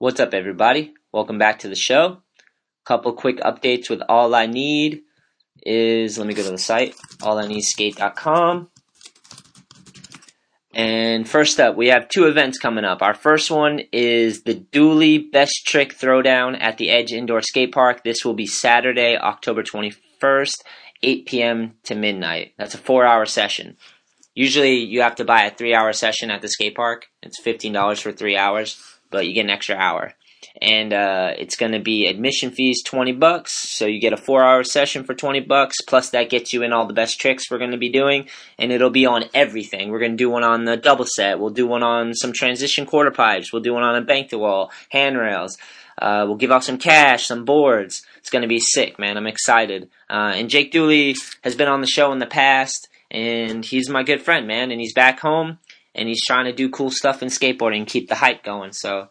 What's up, everybody? Welcome back to the show. Couple quick updates with All I Need is let me go to the site allineedskate.com. And first up, we have two events coming up. Our first one is the Dooley Best Trick Throwdown at the Edge Indoor Skate Park. This will be Saturday, October 21st, 8 p.m. to midnight. That's a four hour session. Usually you have to buy a three hour session at the skate park. It's $15 for three hours but you get an extra hour. And uh, it's going to be admission fees twenty bucks, so you get a four-hour session for twenty bucks. Plus, that gets you in all the best tricks we're going to be doing, and it'll be on everything. We're going to do one on the double set. We'll do one on some transition quarter pipes. We'll do one on a bank to wall, handrails. Uh, we'll give out some cash, some boards. It's going to be sick, man. I'm excited. Uh, and Jake Dooley has been on the show in the past, and he's my good friend, man. And he's back home, and he's trying to do cool stuff in skateboarding and keep the hype going. So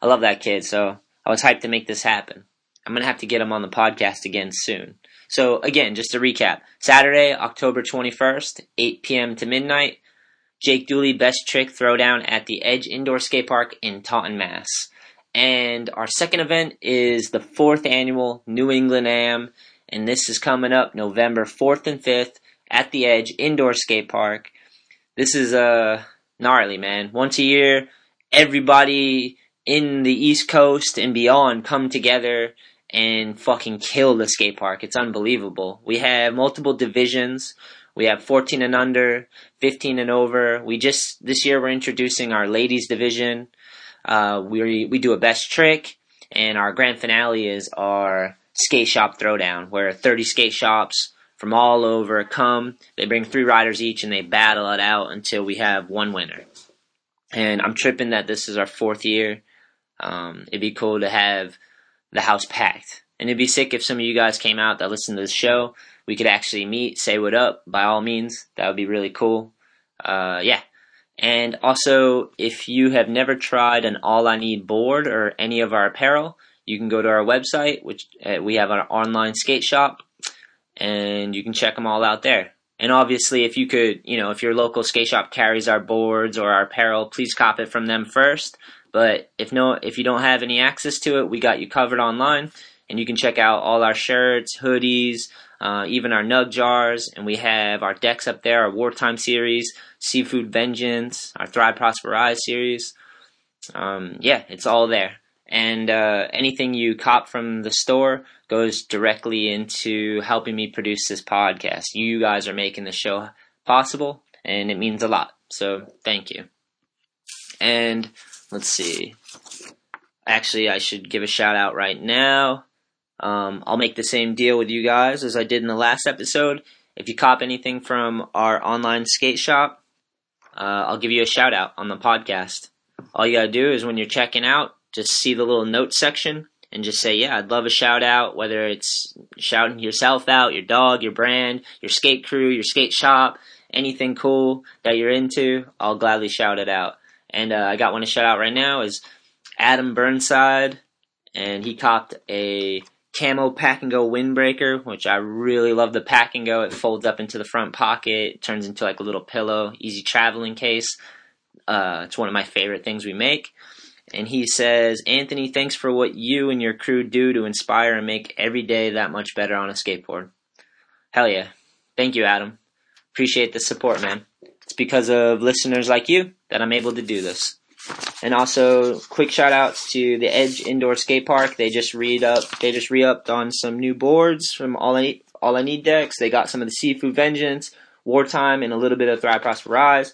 I love that kid. So I was hyped to make this happen. I'm gonna have to get him on the podcast again soon. So again, just to recap: Saturday, October 21st, 8 p.m. to midnight. Jake Dooley Best Trick Throwdown at the Edge Indoor Skate Park in Taunton, Mass. And our second event is the fourth annual New England Am, and this is coming up November 4th and 5th at the Edge Indoor Skate Park. This is a gnarly, man. Once a year, everybody in the East Coast and beyond come together and fucking kill the skate park. It's unbelievable. We have multiple divisions. We have 14 and under, 15 and over. We just this year we're introducing our ladies division. Uh, we we do a best trick, and our grand finale is our skate shop throwdown, where 30 skate shops from all over come. They bring three riders each and they battle it out until we have one winner. And I'm tripping that this is our fourth year. Um, it'd be cool to have the house packed. And it'd be sick if some of you guys came out that listen to the show. We could actually meet, say what up, by all means. That would be really cool. Uh, yeah. And also, if you have never tried an All I Need board or any of our apparel, you can go to our website, which uh, we have our online skate shop, and you can check them all out there. And obviously, if you could, you know, if your local skate shop carries our boards or our apparel, please cop it from them first. But if no, if you don't have any access to it, we got you covered online, and you can check out all our shirts, hoodies, uh, even our nug jars, and we have our decks up there, our wartime series, seafood vengeance, our thrive prosper rise series. Um, yeah, it's all there and uh, anything you cop from the store goes directly into helping me produce this podcast. You guys are making the show possible, and it means a lot. So thank you. And let's see. Actually, I should give a shout out right now. Um, I'll make the same deal with you guys as I did in the last episode. If you cop anything from our online skate shop, uh, I'll give you a shout out on the podcast. All you gotta do is when you're checking out, just see the little note section and just say, yeah, I'd love a shout out, whether it's shouting yourself out, your dog, your brand, your skate crew, your skate shop, anything cool that you're into, I'll gladly shout it out. And uh, I got one to shout out right now is Adam Burnside, and he copped a camo pack and go windbreaker, which I really love the pack and go. It folds up into the front pocket, turns into like a little pillow, easy traveling case. Uh, it's one of my favorite things we make. And he says, Anthony, thanks for what you and your crew do to inspire and make every day that much better on a skateboard. Hell yeah. Thank you, Adam. Appreciate the support, man. It's because of listeners like you that I'm able to do this. And also, quick shout outs to the Edge Indoor Skate Park. They just read up, they just re-upped on some new boards from All I Need, All I Need decks. They got some of the Seafood Vengeance, Wartime, and a little bit of Thrive Prosper Rise.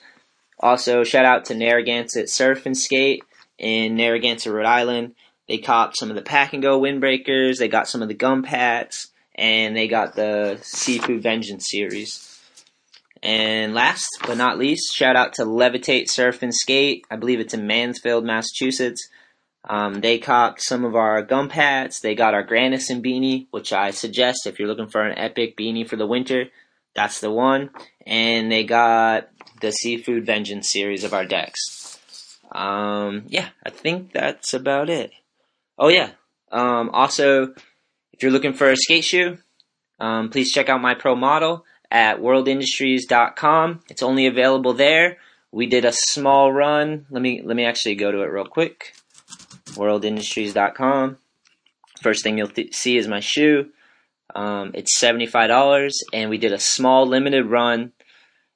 Also, shout out to Narragansett Surf and Skate in Narragansett, Rhode Island. They copped some of the pack and go windbreakers. They got some of the gum pats, and they got the Seafood Vengeance series. And last but not least, shout out to Levitate Surf and Skate. I believe it's in Mansfield, Massachusetts. Um, they copped some of our gum pats. They got our Grandison beanie, which I suggest if you're looking for an epic beanie for the winter, that's the one. And they got the Seafood Vengeance series of our decks. Um, yeah, I think that's about it. Oh yeah. Um, also, if you're looking for a skate shoe, um, please check out my pro model at worldindustries.com. It's only available there. We did a small run. Let me let me actually go to it real quick. worldindustries.com. First thing you'll th- see is my shoe. Um, it's $75, and we did a small limited run.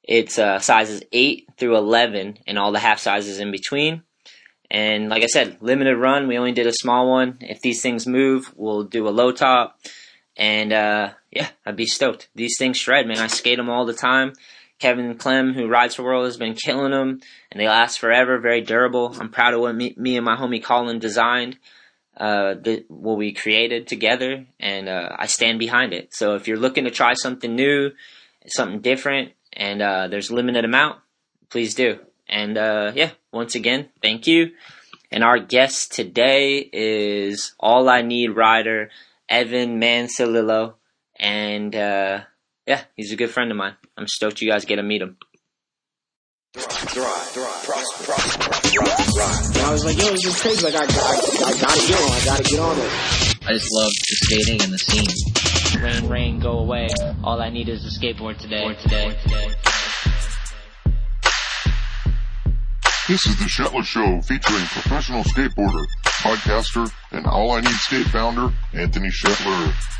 It's uh, sizes 8 through 11, and all the half sizes in between. And like I said, limited run. We only did a small one. If these things move, we'll do a low top. And uh, yeah, I'd be stoked. These things shred, man. I skate them all the time. Kevin Clem, who rides for World, has been killing them, and they last forever. Very durable. I'm proud of what me, me and my homie Colin designed, uh, the, what we created together, and uh, I stand behind it. So if you're looking to try something new, something different, and uh, there's limited amount, please do. And uh, yeah, once again, thank you. And our guest today is All I Need rider Evan Mansalillo, and uh, yeah, he's a good friend of mine. I'm stoked you guys get to meet him. I was like, yo, this is crazy. Like, I, I, I gotta get on. I gotta get on it. I just love the skating and the scene. Rain, rain, go away. All I need is a skateboard today. today. This is the Shetler Show featuring professional skateboarder, podcaster, and All I Need Skate founder, Anthony Shetler.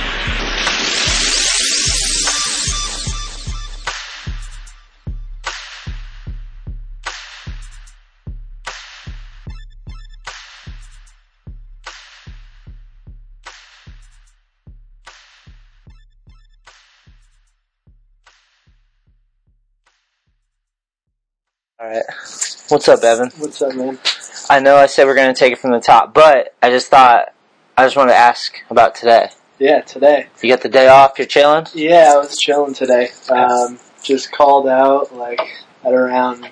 Alright. What's up, Evan? What's up, man? I know I said we're going to take it from the top, but I just thought, I just wanted to ask about today. Yeah, today. You got the day off, you're chilling? Yeah, I was chilling today. Um, just called out like at around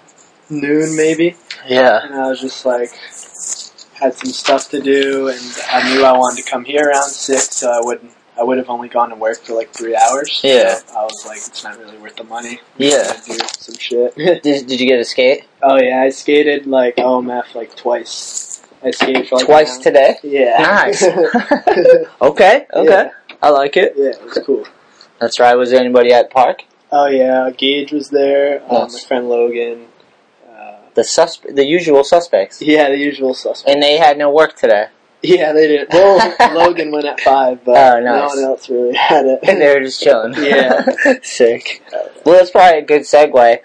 noon maybe, Yeah. and I was just like had some stuff to do, and I knew I wanted to come here around six, so I wouldn't. I would have only gone to work for like three hours. Yeah. So I was like, it's not really worth the money. Yeah. do some shit. Did, did you get a skate? oh yeah, I skated like OMF like twice. I skated for like Twice today? Yeah. Nice. Okay, okay. Yeah. I like it. yeah, it was cool. That's right. Was there anybody at park? Oh yeah, Gage was there. Um, My friend Logan. Uh, The susp- the usual suspects. yeah, the usual suspects. And they had no work today. Yeah, they did. Well, Logan went at five, but Oh, no one else really had it. And they were just chilling. Yeah. Sick. Well, that's probably a good segue.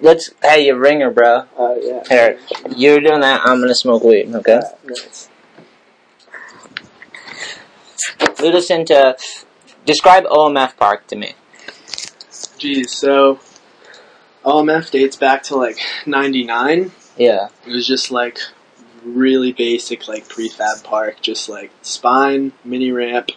Let's, hey, you ringer, bro. Oh yeah. Here, you're doing that, I'm gonna smoke weed, okay? Uh, nice. Lead us into, describe OMF Park to me. Geez, so OMF dates back to like '99. Yeah. It was just like really basic, like prefab park, just like spine, mini ramp,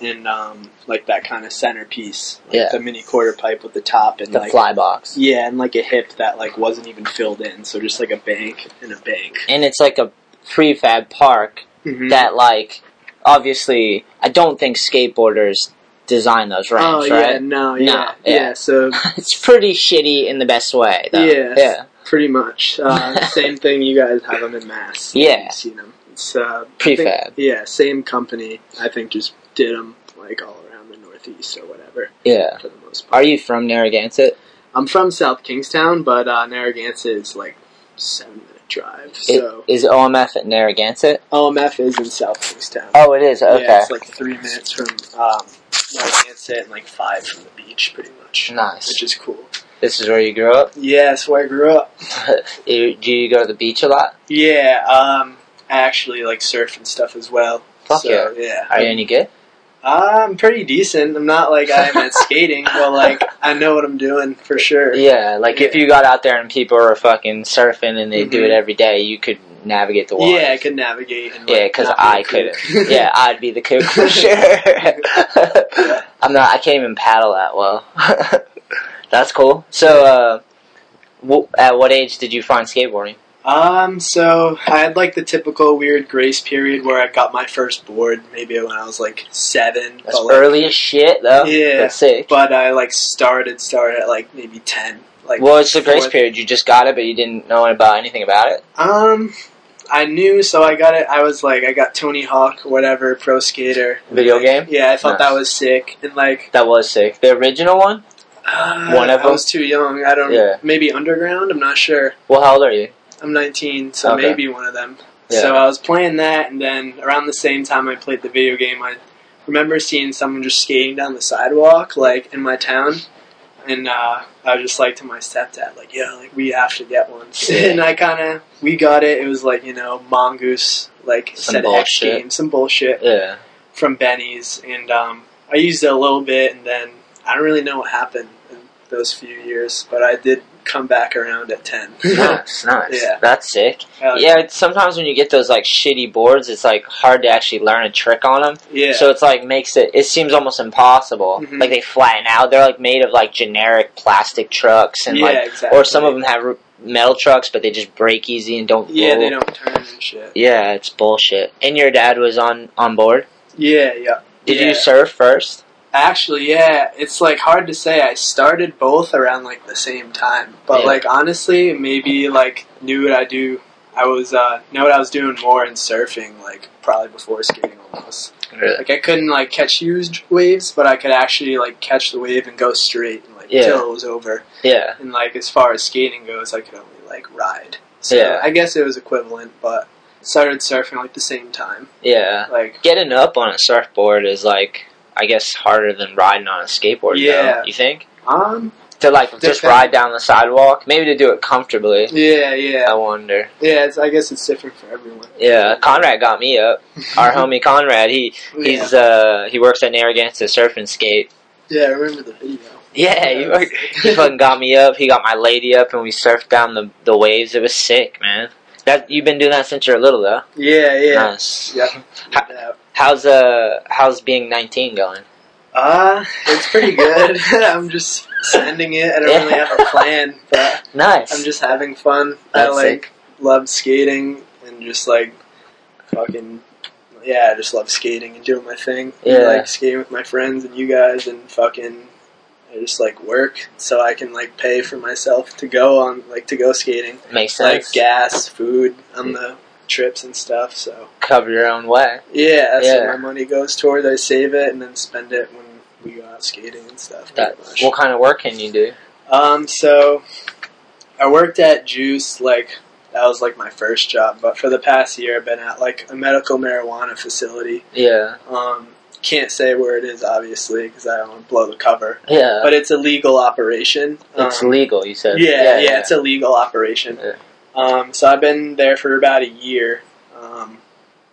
and um, like that kind of centerpiece, like Yeah. the mini quarter pipe with the top and The like fly box. Yeah, and like a hip that like wasn't even filled in, so just like a bank and a bank. And it's like a prefab park Mhm. that, like, obviously, I don't think skateboarders design those oh ramps, yeah, right? no, No, yeah, yeah. yeah. So it's pretty shitty in the best way, though. Yeah. Yeah. Pretty much uh, same thing. You guys have them in mass. Yeah. Seen them. It's uh, I think- Prefab. Yeah, same company. I think just did them like all around the Northeast or whatever Yeah. for the most part. Are you from Narragansett? I'm from South Kingstown, but uh, Narragansett is like seven minute drive. So Is OMF at Narragansett? OMF is in South Kingstown. Oh, it is. Okay. Yeah, it's like three minutes from um, Narragansett and like five from the beach, pretty much. Nice. Which is cool. This is where you grew up. Yeah, that's where I grew up. Do you go to the beach a lot? Yeah, um, I actually like surf and stuff as well. Fuck so, yeah. Are you any good? I'm pretty decent. I'm not like I'm at skating, but like I know what I'm doing for sure. Yeah, like if you got out there and people are fucking surfing and they do Mhm. it every day, you could navigate the water. Yeah, I could navigate. And, Yeah, because I couldn't. yeah, I'd be the kook for sure. I'm not. I can't even paddle that well. That's cool. So, uh, w- at what age did you find skateboarding? Um, so I had like the typical weird grace period where I got my first board, maybe when I was like seven. That's but, like, early as shit, though. Yeah. That's sick. But I like started started at like maybe ten. Like well, it's the grace period. You just got it, but you didn't know about anything about it. Um, I knew, so I got it. I was like, I got Tony Hawk, whatever, pro skater Video game? Yeah, I thought Nice. that was sick, and like That was sick. The original one. Uh, One of them. I was too young. I don't. Yeah. Maybe Underground. I'm not sure. Well, how old are you? I'm 19, so Okay. maybe one of them. Yeah. So I was playing that, and then around the same time I played the video game, I remember seeing someone just skating down the sidewalk, like in my town, and uh, I was just like to my stepdad, like, "Yeah, like we have to get one." And I kind of we got it. It was like you know mongoose, like Some set X game, some bullshit Yeah. from Benny's, and um, I used it a little bit, and then I don't really know what happened those few years, but I did come back around at ten. nice, nice. Yeah. That's sick. Yeah, it's, sometimes when you get those like shitty boards, it's like hard to actually learn a trick on them. yeah. So it's like makes it. It seems almost impossible. Mhm. Like they flatten out. They're like made of like generic plastic trucks and yeah, like, exactly. or some of them have metal trucks, but they just break easy and don't. Yeah, roll. they don't turn and shit. Yeah, it's bullshit. And your dad was on on board. Yeah, yeah. Did Yeah. you surf first? Actually, yeah, it's like hard to say. I started both around like the same time, but Yeah. like honestly, maybe like knew what I do. I was uh know what I was doing more in surfing, like probably before skating almost. Really? Like I couldn't like catch huge waves, but I could actually like catch the wave and go straight and like Yeah. till it was over. Yeah. And like as far as skating goes, I could only like ride. So Yeah. I guess it was equivalent, but started surfing like the same time. Yeah. Like Getting up on a surfboard is like, I guess, harder than riding on a skateboard. Yeah. Though, you think? um To like just ride down the sidewalk, maybe to do it comfortably. yeah, yeah. I wonder. Yeah, it's, I guess it's different for everyone. Yeah, Conrad got me up. Our homie Conrad, he he's uh he works at Narragansett Surf and Skate. yeah, I remember the video. Yeah, he, worked, he fucking got me up. He got my lady up, and we surfed down the the waves. It was sick, man. That you've been doing that since you're little, though. Yeah, yeah. Nice. Yeah. Yeah. How's uh how's being 19 going? Uh, it's pretty good. I'm just sending it. I don't really have a plan, but Nice. I'm just having fun. I like sick. love skating and just like fucking yeah, I just love skating and doing my thing. Yeah. I like skating with my friends and you guys and fucking I just like work so I can like pay for myself to go on like to go skating. Makes sense. Like gas, food on the trips and stuff. So Cover your own way. yeah, Yeah. what my money goes towards. I save it and then spend it when we go out skating and stuff. That what kind of work can you do? Um, so I worked at Juice like that was like my first job, but for the past year I've been at like a medical marijuana facility. Yeah. Um, can't say where it is obviously because I don't want to blow the cover, Yeah. but it's a legal operation. it's Um, legal, you said. yeah, yeah, it's a legal operation. Yeah. Um, so I've been there for about a year. Um,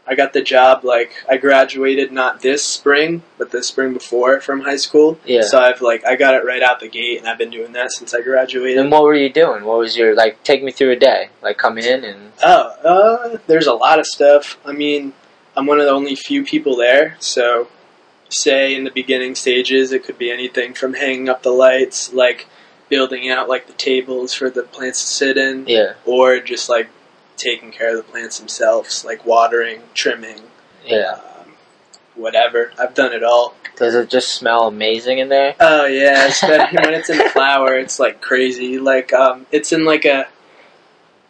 I got the job like I graduated not this spring, but the spring before from high school. Yeah. So I've like I got it right out the gate, and I've been doing that since I graduated. And what were you doing? What was your like? Take me through a day. Like come in and Oh, uh, there's a lot of stuff. I mean, I'm one of the only few people there, so say in the beginning stages, it could be anything from hanging up the lights, like building out like the tables for the plants to sit in, yeah, or just like taking care of the plants themselves, like watering, trimming, yeah. um, whatever. I've done it all. Does it just smell amazing in there? Oh yeah, especially when it's in flower, it's like crazy. Like um, it's in like a,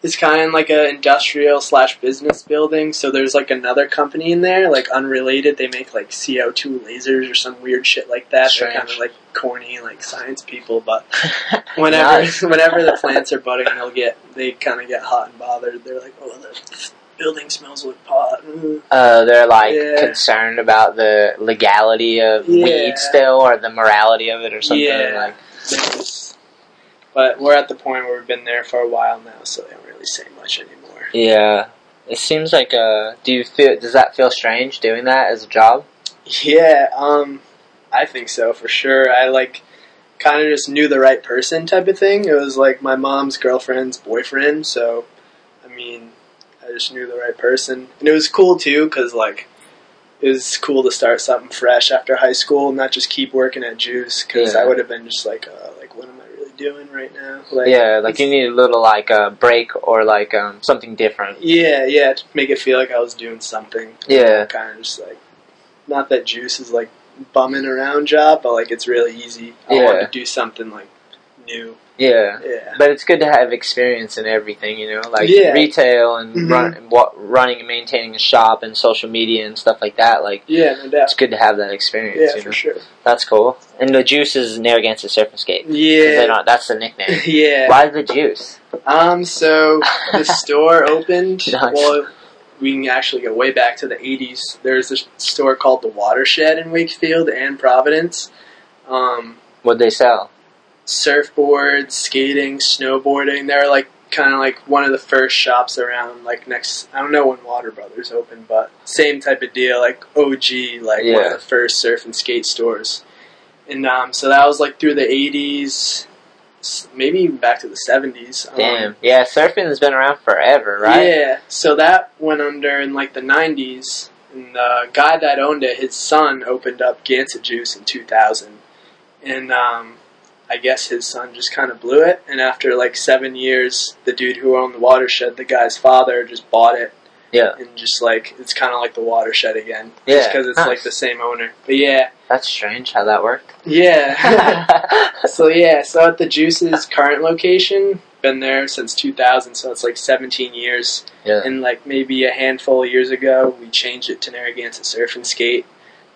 it's kind of like an industrial slash business building. So there's like another company in there, like unrelated. They make like CO two lasers or some weird shit like that. They're kind of like corny, like science people. But whenever whenever the plants are budding, they'll get they kind of get hot and bothered. They're like, oh, the building smells like pot. Mm. Uh, they're like Yeah. concerned about the legality of Yeah. weed still, or the morality of it, or something. Yeah. Like But we're at the point where we've been there for a while now, so they don't really say much anymore. yeah, it seems like uh Do you feel? Does that feel strange doing that as a job? Yeah, um, I think so for sure. I like kind of just knew the right person type of thing. It was like my mom's girlfriend's boyfriend, so I mean, I just knew the right person, and it was cool too because like it was cool to start something fresh after high school, not just keep working at Juice because Yeah. I would have been just like, uh, like what am I really doing right now? Like, yeah, like you need a little like a break or like um, something different. Yeah, yeah, to make it feel like I was doing something. Yeah. kind of just like not that Juice is like bumming around job, but like it's really easy. I want to do something like new. Yeah. Yeah. But it's good to have experience in everything, you know, like Yeah. retail and Mhm. run, what, running and maintaining a shop and social media and stuff like that. Like, Yeah, no doubt. it's good to have that experience. Yeah, you for sure. That's cool. And the juice is Narragansett Skate. Yeah. don't- that's the nickname. yeah. Why the juice? Um, so the store opened. Nice. Well, we can actually go way back to the 80s. There's a store called the Watershed in Wakefield and Providence. Um, What'd they sell? Surfboards, skating, snowboarding. They're like kind of like one of the first shops around. Like next, I don't know when Water Brothers opened, but same type of deal. Like OG, like one of the first surf and skate stores. And um, so that was like through the 80s, maybe even back to the 70s. Um, Damn. Yeah, surfing has been around forever, right? yeah, so that went under in like the 90s. And the guy that owned it, his son opened up Gansett Juice in 2000. And um, I guess his son just kind of blew it. And after like seven years, the dude who owned the watershed, the guy's father, just bought it. Yeah. And just like, it's kind of like the watershed again. Yeah, Just because it's nice. like the same owner. But yeah, That's strange how that worked. yeah. so yeah, so at the Juice's current location, been there since 2000, so it's like 17 years. yeah. And like maybe a handful of years ago, we changed it to Narragansett Surf and Skate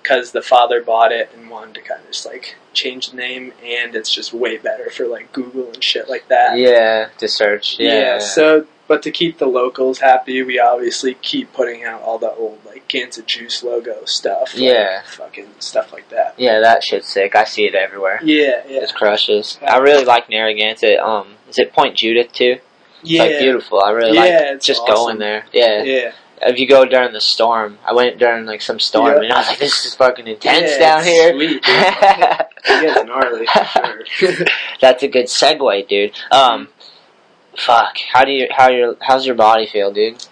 because the father bought it and wanted to kind of just like change the name, and it's just way better for like Google and shit like that. Yeah, to search. Yeah. So, but to keep the locals happy, we obviously keep putting out all the old like Gansett Juice logo stuff. like, Yeah. Fucking stuff like that. yeah, that shit's sick. I see it everywhere. Yeah. Yeah. It crushes. I really like Narragansett. Um, is it Point Judith too? It's Yeah. like beautiful. I really Yeah, like it's just awesome. going there. Yeah. Yeah. If you go during the storm, I went during like some storm, Yeah. and I was like, "This is fucking intense Yeah, down here." sweet. It gets gnarly sure. That's a good segue, dude. Um, fuck. How do you how your how's your body feel, dude?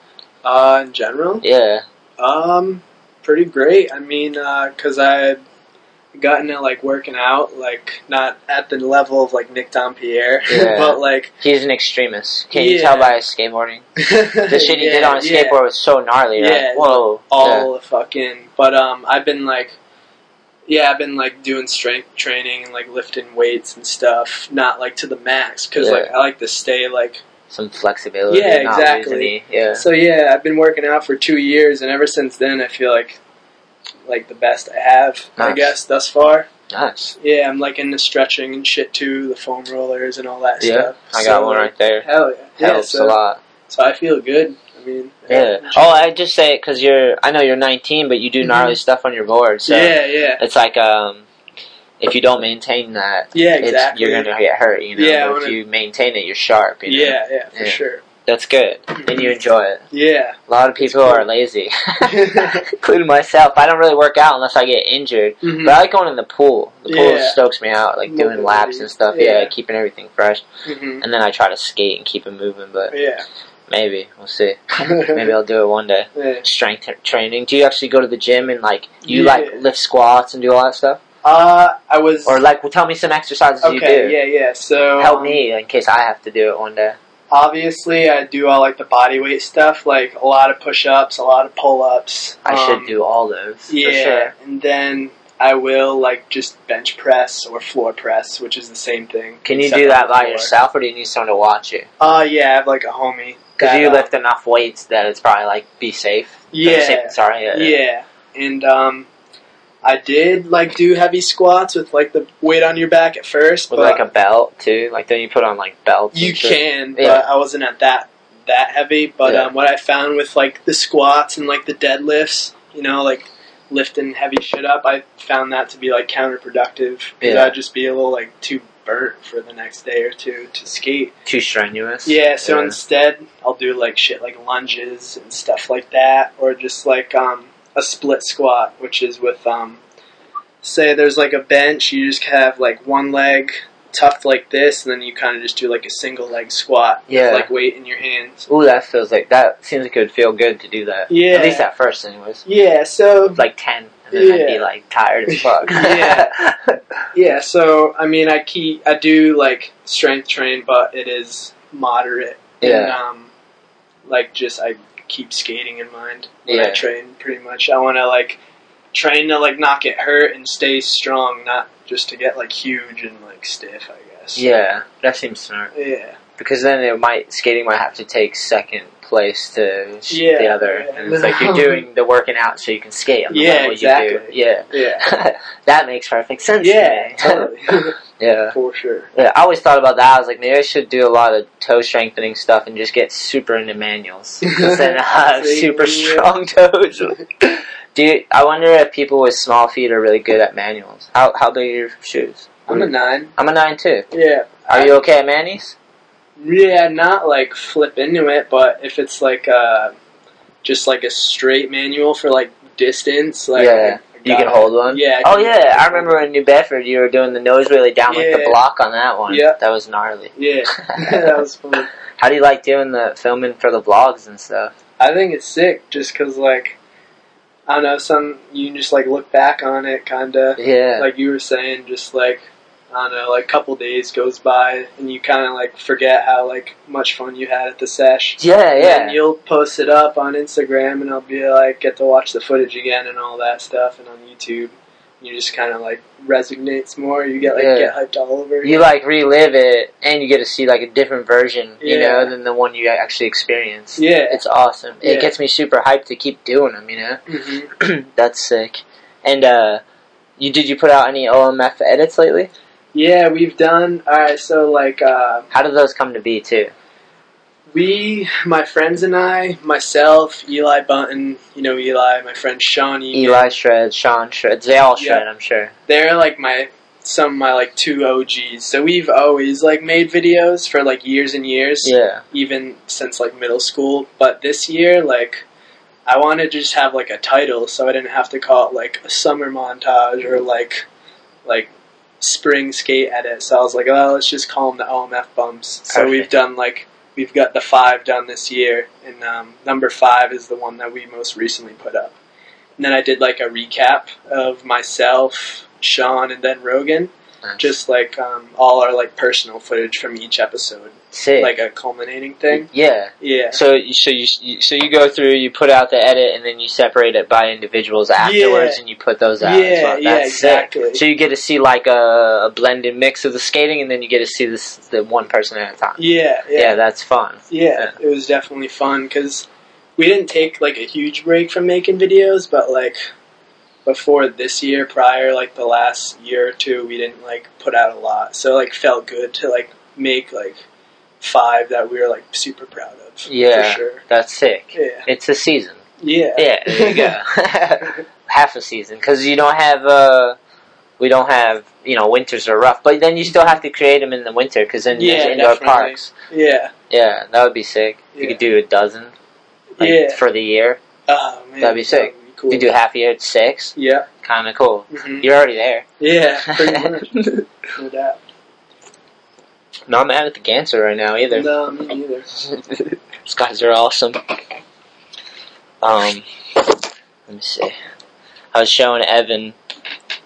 uh, in general, Yeah. um, pretty great. I mean, uh 'cause I gotten to like working out, like not at the level of like Nick Dompierre, Yeah. but like He's an extremist. Can you tell by his skateboarding? The shit he did Yeah, on his yeah. skateboard was so gnarly. Right? Yeah, Whoa. all the fucking. But um, I've been like, yeah, I've been like doing strength training and like lifting weights and stuff, not like to the max, because Yeah. like I like to stay like. Some flexibility. Yeah, exactly. Yeah. So yeah, I've been working out for two years, and ever since then, I feel like like the best I have, I guess, thus far. Nice. Yeah, I'm like into stretching and shit too, the foam rollers and all that Yeah. stuff. I So, got one right there. Hell yeah, yeah. Helps So, a lot. so I feel good. I mean, Yeah. Oh, I just say it because you're. I know you're 19, but you do gnarly stuff on your board. So Mm-hmm. yeah, yeah, it's like um, if you don't maintain that, yeah, it's, exactly. you're gonna get hurt. You know. Yeah, But if you maintain it, you're sharp. You know? yeah, yeah, for Yeah. sure. That's good, and you enjoy it. Yeah, A lot of people cool. are lazy, including myself. I don't really work out unless I get injured. Mhm. But I like going in the pool. The pool Yeah. stokes me out, like doing laps and stuff. Yeah. Yeah. keeping everything fresh. Mhm. And then I try to skate and keep it moving. But yeah. maybe we'll see. Maybe I'll do it one day. Yeah. Strength training. Do you actually go to the gym and like you Yeah. like lift squats and do all that stuff? Uh, I was Or like, well, tell me some exercises you do. Yeah, yeah. So Help um, me in case I have to do it one day. Obviously, I do all like the body weight stuff, like a lot of push-ups, a lot of pull-ups. I Um, should do all those Yeah, for sure. and then I will like just bench press or floor press, which is the same thing. Can you do that by floor. yourself, or do you need someone to watch you? Uh, yeah, I have like a homie. Because you uh, lift enough weights that it's probably like be safe. Yeah, Safe- sorry. Yeah. yeah, and um, I did like do heavy squats with like the weight on your back at first, With but like a belt too. Like then you put on like belts. you can, Yeah. but I wasn't at that that heavy. But Yeah. um, what I found with like the squats and like the deadlifts, you know, like lifting heavy shit up, I found that to be like counterproductive because Yeah. I'd just be a little like too burnt for the next day or two to skate. Too strenuous. Yeah, so Yeah. instead I'll do like shit like lunges and stuff like that, or just like um, a split squat, which is with um, say there's like a bench, you just have like one leg tucked like this, and then you kind of just do like a single leg squat Yeah. with like weight in your hands. Ooh, that feels like that seems like it would feel good to do that. Yeah. At least at first, anyways. Yeah, so Like ten, and then I'd be like tired as fuck. Yeah. yeah, so I mean, I keep I do like strength train, but it is moderate. And, Yeah. um, like just I keep skating in mind when Yeah. I train. Pretty much, I want to like train to like not get hurt and stay strong, not just to get like huge and like stiff. I guess. yeah, that seems smart. Yeah. Because then it might skating might have to take second place to sh- Yeah, the other, yeah. and it's like you're um, doing the working out so you can skate. Yeah, matter what you do. exactly. Yeah, Yeah. that makes perfect sense. Yeah. Totally. yeah. For sure. Yeah, I always thought about that. I was like, maybe I should do a lot of toe strengthening stuff and just get super into manuals. then I have super strong toes. Do you, I wonder if people with small feet are really good at manuals? How how big are your shoes? I'm a nine. I'm a nine too. Yeah. Are you okay at manis? Yeah, not like flip into it, but if it's like uh just like a straight manual for like distance, like Yeah, You can it. hold one. Yeah. Oh yeah, I remember in New Bedford you were doing the nose really down like the block on that one. Yeah. That was gnarly. Yeah, that was fun. How do you like doing the filming for the vlogs and stuff? I think it's sick, just because like I don't know, some you can just like look back on it, kind of Yeah. like you were saying, just like I don't know, like a couple days goes by and you kind of like forget how like much fun you had at the sesh. yeah, yeah. And you'll post it up on Instagram, and I'll be like, get to watch the footage again and all that stuff, and on YouTube, you just kind of like resonates more. You get like Yeah. get hyped all over. you like relive it and you get to see like a different version, you know, than the one you actually experienced. yeah. It's awesome. It gets me super hyped to keep doing them, you know. hmm That's sick. And uh you did you put out any OMF edits lately? Yeah, we've done. All right, so like uh, How did those come to be too? we, my friends and I, myself, Eli Bunton, you know Eli, my friend Sean Egan, Eli shreds, Sean shreds, they all Yeah. shred, I'm sure. they're like my some of my like two OGs. So we've always like made videos for like years and years. Yeah. even since like middle school. But this year, like, I wanted to just have like a title, so I didn't have to call it like a summer montage or like like spring skate edit. So I was like, oh, let's just call them the OMF bumps. So Perfect. we've done like we've got the five done this year, and um, number five is the one that we most recently put up. And then I did like a recap of myself, Sean, and then Rogan. Nice. Just like um, all our like personal footage from each episode, Sick. like a culminating thing. yeah. Yeah. So, you- so you, so you go through, you put out the edit, and then you separate it by individuals afterwards, Yeah. and you put those out. Yeah, well. yeah, That's sick. exactly. So you get to see like a, a blended mix of the skating, and then you get to see this the one person at a time. Yeah, Yeah, yeah, that's fun. yeah. It was definitely fun because we didn't take like a huge break from making videos, but like before this year, prior like the last year or two, we didn't like put out a lot. So like felt good to like make like five that we were like super proud of. Yeah. for sure. That's sick. Yeah, It's a season. yeah, Yeah, there you go. Half a season because you don't have uh, we don't have you know winters are rough, but then you still have to create them in the winter because then Yeah, there's indoor definitely. parks. yeah. Yeah, that would be sick. You could do a dozen, like, Yeah. for the year. Oh man, That'd be sick. cool. You do half a year at six, Yeah, kind of cool. hmm You're already there. yeah, pretty much, no doubt. Not mad at the cancer right now either. No, me neither. These guys are awesome. Um, let me see. I was showing Evan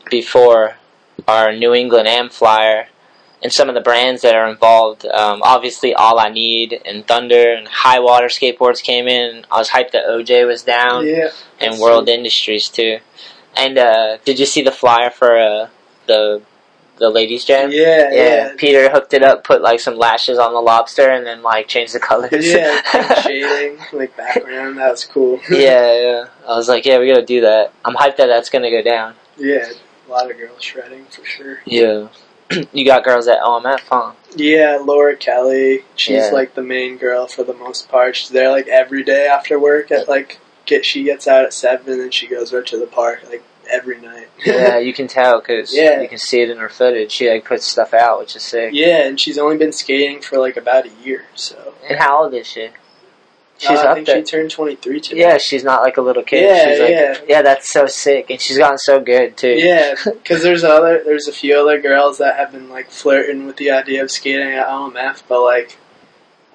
before our New England Am Flyer and some of the brands that are involved. Um, obviously, All I Need and Thunder and High Water Skateboards came in. I was hyped that OJ was down Yeah, and World Industries too. And uh, did you see the flyer for uh, the the ladies' jam? Yeah, yeah. Peter hooked it up, put like some lashes on the lobster, and then like changed the colors. Yeah, like shading, like background. That was cool. yeah, yeah. I was like, yeah, we gotta do that. I'm hyped that that's gonna go down. yeah. A lot of girls shredding for sure. Yeah. you got girls at OMF, huh? Yeah, Laura Kelly. She's Yeah. like the main girl for the most part. She's there like every day after work at like get. She gets out at seven and she goes right to the park like every night. yeah, you can tell because Yeah. you can see it in her footage. She like puts stuff out, which is sick. yeah, and she's only been skating for like about a year. So And how old is she? She's Uh, I up think there. she turned 23 today. Yeah, she's not like a little kid. Yeah, she's like, yeah. yeah, that's so sick, and she's gotten so good too. Yeah, because there's other there's a few other girls that have been like flirting with the idea of skating at OMF, but like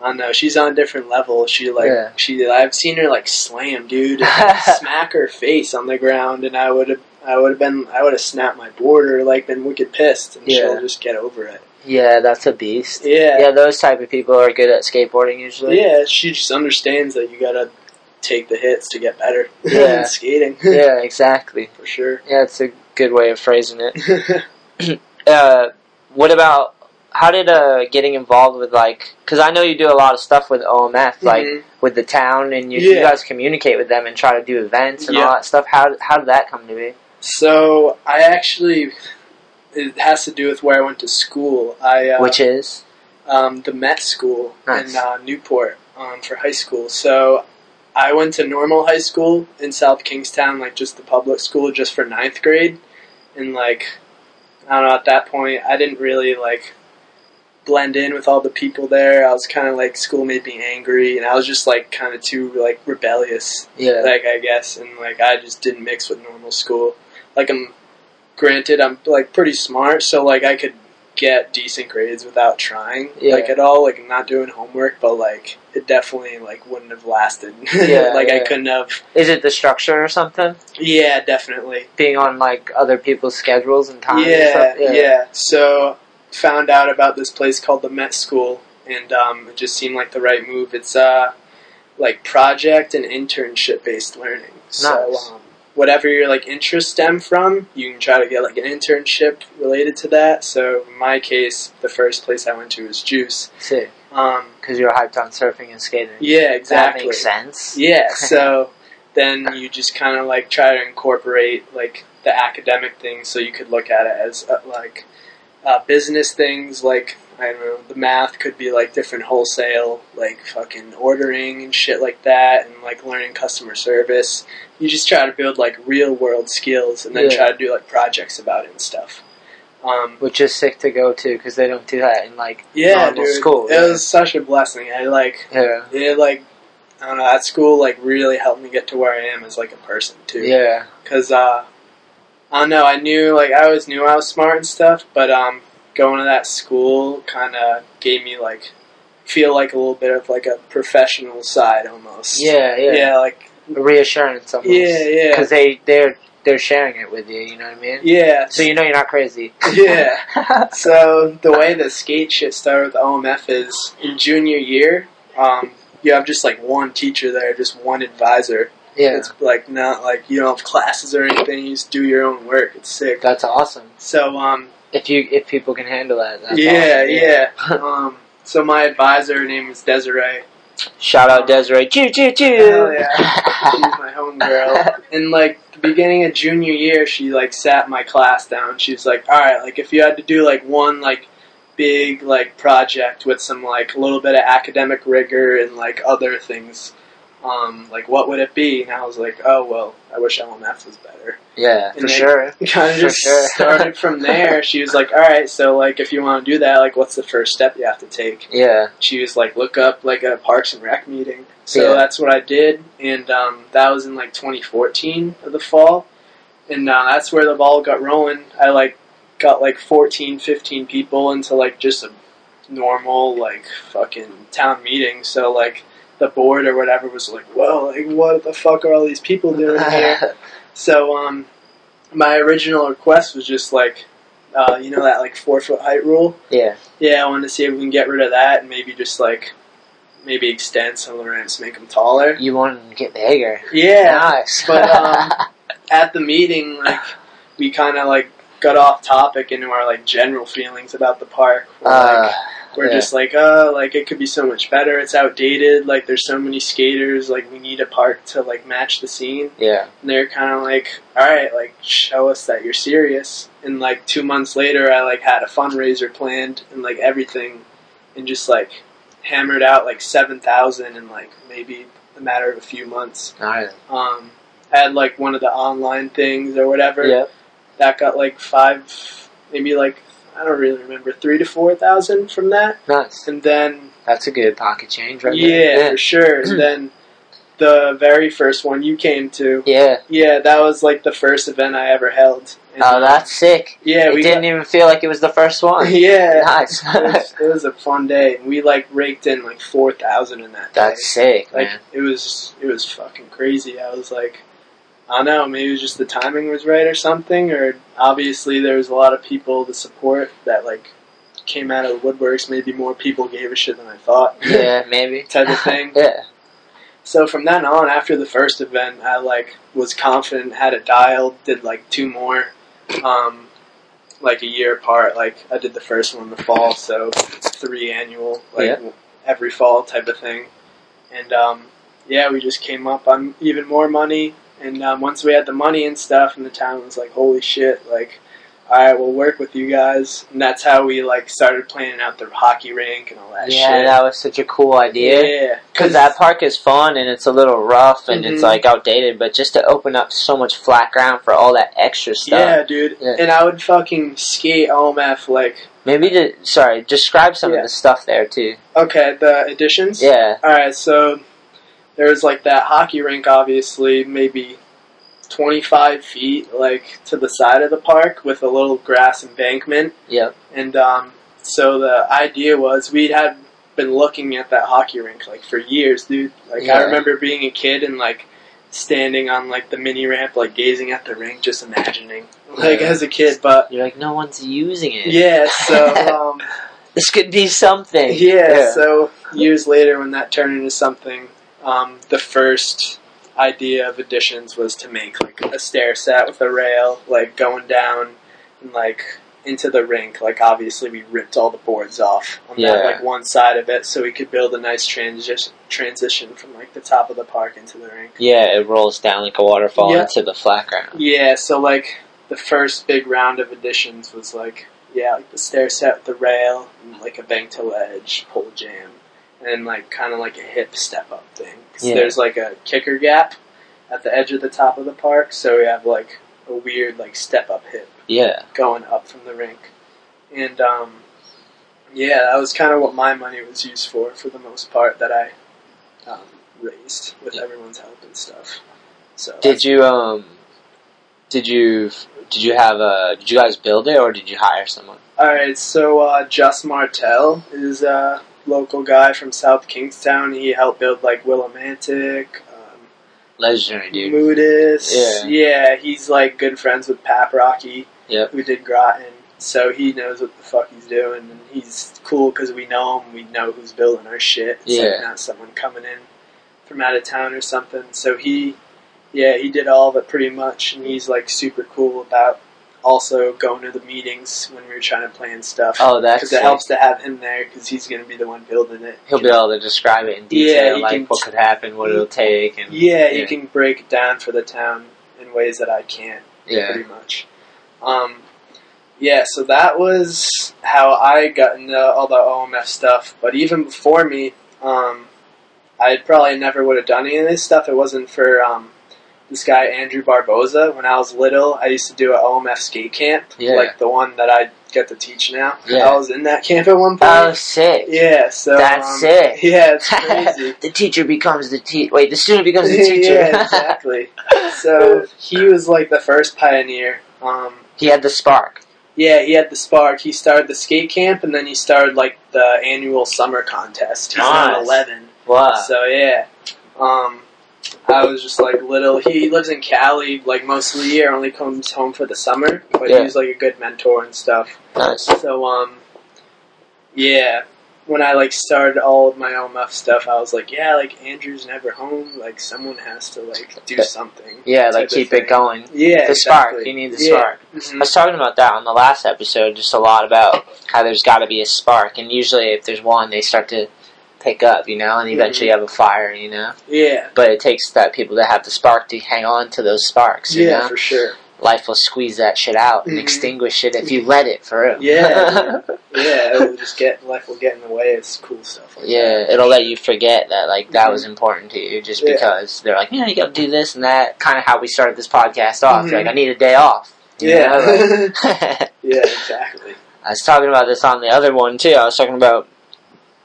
I don't know, she's on a different level. She like Yeah. she I've seen her like slam dude, and smack her face on the ground, and I would have I would have been I would have snapped my board or like been wicked pissed, and Yeah. she'll just get over it. Yeah, that's a beast. Yeah, Yeah, those type of people are good at skateboarding usually. yeah, she just understands that you gotta take the hits to get better Yeah. at skating. yeah, exactly. for sure. Yeah, it's a good way of phrasing it. uh, what about how did uh getting involved with like? Because I know you do a lot of stuff with OMF, like Mhm. with the town, and you, you guys communicate with them and try to do events and Yeah. all that stuff. How how did that come to be? So I actually, it has to do with where I went to school. I uh, Which is um, the Met School Nice. in uh, Newport um, for high school. So I went to normal high school in South Kingstown, like just the public school, just for ninth grade, and like I don't know. At that point, I didn't really like blend in with all the people there. I was kind of like school made me angry, and I was just like kind of too like rebellious yeah, like I guess, and like I just didn't mix with normal school. Like I'm, granted, I'm like pretty smart, so like I could get decent grades without trying, Yeah. like at all. Like not doing homework, but like it definitely like wouldn't have lasted. Yeah, like I couldn't have. is it the structure or something? Yeah, definitely. Being on like other people's schedules and times. and Yeah, yeah, So found out about this place called the Met School, and um, it just seemed like the right move. It's uh, like project and internship based learning. So um, whatever your like interests stem from, you can try to get like an internship related to that. So in my case, the first place I went to was Juice. See, Um, because you're hyped on surfing and skating. yeah, exactly. That makes sense. Yeah, so then you just kind of like try to incorporate like the academic things so you could look at it as uh, like uh, business things like I don't know the math could be like different wholesale like fucking ordering and shit like that and like learning customer service. You just try to build like real world skills and then Yeah. try to do like projects about it and stuff. Um, Which is sick to go to because they don't do that in like yeah, normal dude, school. it was such a blessing. I like yeah, it like I don't know that school like really helped me get to where I am as like a person too. yeah, Cause uh, I don't know. I knew like I always knew I was smart and stuff, but um, going to that school kind of gave me like feel like a little bit of like a professional side almost. yeah, yeah, Yeah, like Reassurance almost. Yeah, yeah. Because they they're they're sharing it with you. You know what I mean? yeah. So you know you're not crazy. Yeah. So the way the skate shit started with OMF is in junior year, um, you have just like one teacher there, just one advisor. Yeah, It's like not like you don't have classes or anything. You just do your own work. It's sick. that's awesome. So um, If you if people can handle that, that's yeah, awesome. yeah. um, so my advisor, her name is Desiree. Shout out Desiree. Choo choo choo. Hell yeah. She's my homegirl. And like the beginning of junior year, she like sat my class down. She's like, "All right, like if you had to do like one like big like project with some like a little bit of academic rigor and like other things, um, like what would it be?" And I was like, "Oh well, I wish OMF was better." Yeah, for And then- sure. kind of just sure. started from there. She was like, "All right, so like if you want to do that, like what's the first step you have to take?" Yeah, she was like, look up like a Parks and Rec meeting. So Yeah. that's what I did, and um, that was in like 2014 of the fall, and uh, that's where the ball got rolling. I like got like 14, 15 people into like just a normal like fucking town meeting. So like the board or whatever was like, well, like what the fuck are all these people doing here? So um, my original request was just like, uh, you know that like four foot height rule. yeah, Yeah, I wanted to see if we can get rid of that and maybe just like maybe extend some of the ramps, make them taller. you want them to get bigger. Yeah, Nice. but um, at the meeting, like we kind of like got off topic into our like general feelings about the park. We're, Uh, like, we're yeah. just like, oh, like it could be so much better. It's outdated. Like there's so many skaters. Like we need a park to like match the scene. yeah, And they're kind of like, all right, like show us that you're serious. And like two months later, I like had a fundraiser planned and like everything, and just like hammered out like seven thousand in like maybe a matter of a few months. nice. Um, I had like one of the online things or whatever Yep. that got like five, maybe like I don't really remember three to four thousand from that, Nice. and then That's a good pocket change, right? yeah, there. for sure. And hmm. then the very first one you came to. Yeah. Yeah, that was like the first event I ever held. And, Oh, that's sick. yeah. We didn't even feel like it was the first one. yeah. Nice. it, was, it was a fun day. We like raked in like four thousand in that. That's day. sick, like man. it was it was fucking crazy. I was like, I don't know, maybe it was just the timing was right or something, or obviously there was a lot of people to support that like came out of the woodworks. Maybe more people gave a shit than I thought. Yeah, maybe. type of thing. yeah. So from then on, after the first event, I like was confident, had it dialed, did like two more, um, like a year apart. Like I did the first one in the fall, so three annual, like Yeah. every fall type of thing. And um, yeah, we just came up on even more money. And um, once we had the money and stuff, and the town was like, "Holy shit!" Like, all right, we'll work with you guys. And that's how we like started planning out the hockey rink and all that shit. Yeah, shit. that was such a cool idea. yeah, Because that park is fun and it's a little rough and it's Mhm. like outdated, but just to open up so much flat ground for all that extra stuff. Yeah, dude. Yeah. And I would fucking skate OMF like Maybe to sorry, describe some Yeah. of the stuff there too. okay, the additions. Yeah. Alright, so there's like that hockey rink obviously, maybe twenty five feet like to the side of the park with a little grass embankment. Yeah. And um so the idea was we'd had been looking at that hockey rink like for years, dude. Like Yeah. I remember being a kid and like standing on like the mini ramp, like gazing at the rink, just imagining. Like Yeah. as a kid, but You're like, no one's using it. yeah, so um This could be something. Yeah, so years later, when that turned into something, um, the first idea of additions was to make like a stair set with a rail, like going down and like into the rink. Like obviously, we ripped all the boards off on Yeah. that like one side of it, so we could build a nice transition transition from like the top of the park into the rink. Yeah, it rolls down like a waterfall Yeah. into the flat ground. Yeah, so like the first big round of additions was like yeah, like the stair set with the rail and like a bank to ledge pole jam, and like kind of like a hip step up thing. 'Cause Yeah. there's like a kicker gap at the edge of the top of the park, so we have like a weird like step up hip Yeah. going up from the rink, and um, yeah, that was kind of what my money was used for for the most part that I um, raised with everyone's help and stuff. So Did you um did you did you have a did you guys build it or did you hire someone? All right, so uh, Just Martel is a local guy from South Kingstown. He helped build like Willimantic, um, Legendary dude. Moodus. Yeah. yeah, he's like good friends with Pap Rocky, Yep. who did Groton. So he knows what the fuck he's doing, and he's cool because we know him. We know who's building our shit. It's like Yeah. not someone coming in from out of town or something. So he, yeah, he did all of it pretty much, and he's like super cool about also going to the meetings when we were trying to plan stuff. Oh, that's because it helps to have him there because he's going to be the one building it. He'll be able to describe it in detail, you like can- what could happen, what it'll take, and Yeah, you Yeah. can break it down for the town in ways that I can't. yeah, pretty much. Um, yeah, so that was how I got into all the OMF stuff. But even before me, um, I probably never would have done any of this stuff. It wasn't for um, this guy Andrew Barboza. When I was little, I used to do an OMF skate camp, Yeah. like the one that I get to teach now. Yeah. I was in that camp at one point. Oh, sick! yeah, so That's um, sick. Yeah, it's crazy. the teacher becomes the te- wait, the student becomes the teacher. yeah, exactly. So he was like the first pioneer. Um, he had the spark. Yeah, he had the spark. He started the skate camp, and then he started like the annual summer contest. He's Nice. eleven, Wow. so yeah. Um, I was just like little. He lives in Cali like most of the year. Only comes home for the summer, but Yeah. he was like a good mentor and stuff. Nice. So um, yeah. When I like started all of my OMF stuff, I was like, yeah, like Andrew's never home. Like someone has to like do something. Yeah, like keep it going. Yeah, The spark. You need the Yeah. spark. Mhm. I was talking about that on the last episode, just a lot about how there's got to be a spark, and usually if there's one, they start to pick up, you know, and eventually you have a fire, you know. Yeah. But it takes that people that have the spark to hang on to those sparks, you Yeah, know. for sure. Life will squeeze that shit out and Mhm. extinguish it if you let it for real. Yeah, Yeah, it'll just get life will get in the way. It's cool stuff. Like Yeah, that. it'll let you forget that like that Mhm. was important to you just Yeah. because they're like, yeah, you gotta do this and that. Kind of how we started this podcast off. Like, I need a day off. you Yeah. know, like- yeah, exactly. I was talking about this on the other one too. I was talking about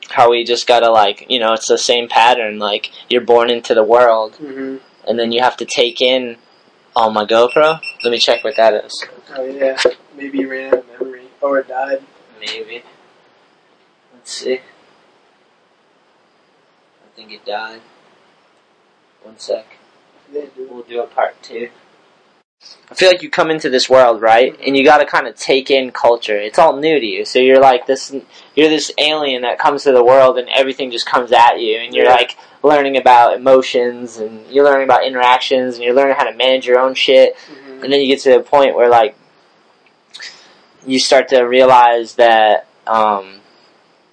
how we just gotta like you know it's the same pattern. Like you're born into the world, hmm and then you have to take in. Oh my GoPro. Let me check what that is. Oh yeah, maybe you ran out of memory or died. Maybe. Let's see. I think it died. One sec. We'll do a part two. I feel like you come into this world, right? And you gotta kind of take in culture. It's all new to you. So you're like this, you're this alien that comes to the world and everything just comes at you. And you're Yeah. like learning about emotions and you're learning about interactions and you're learning how to manage your own shit. Mhm. And then you get to the point where like, you start to realize that, um,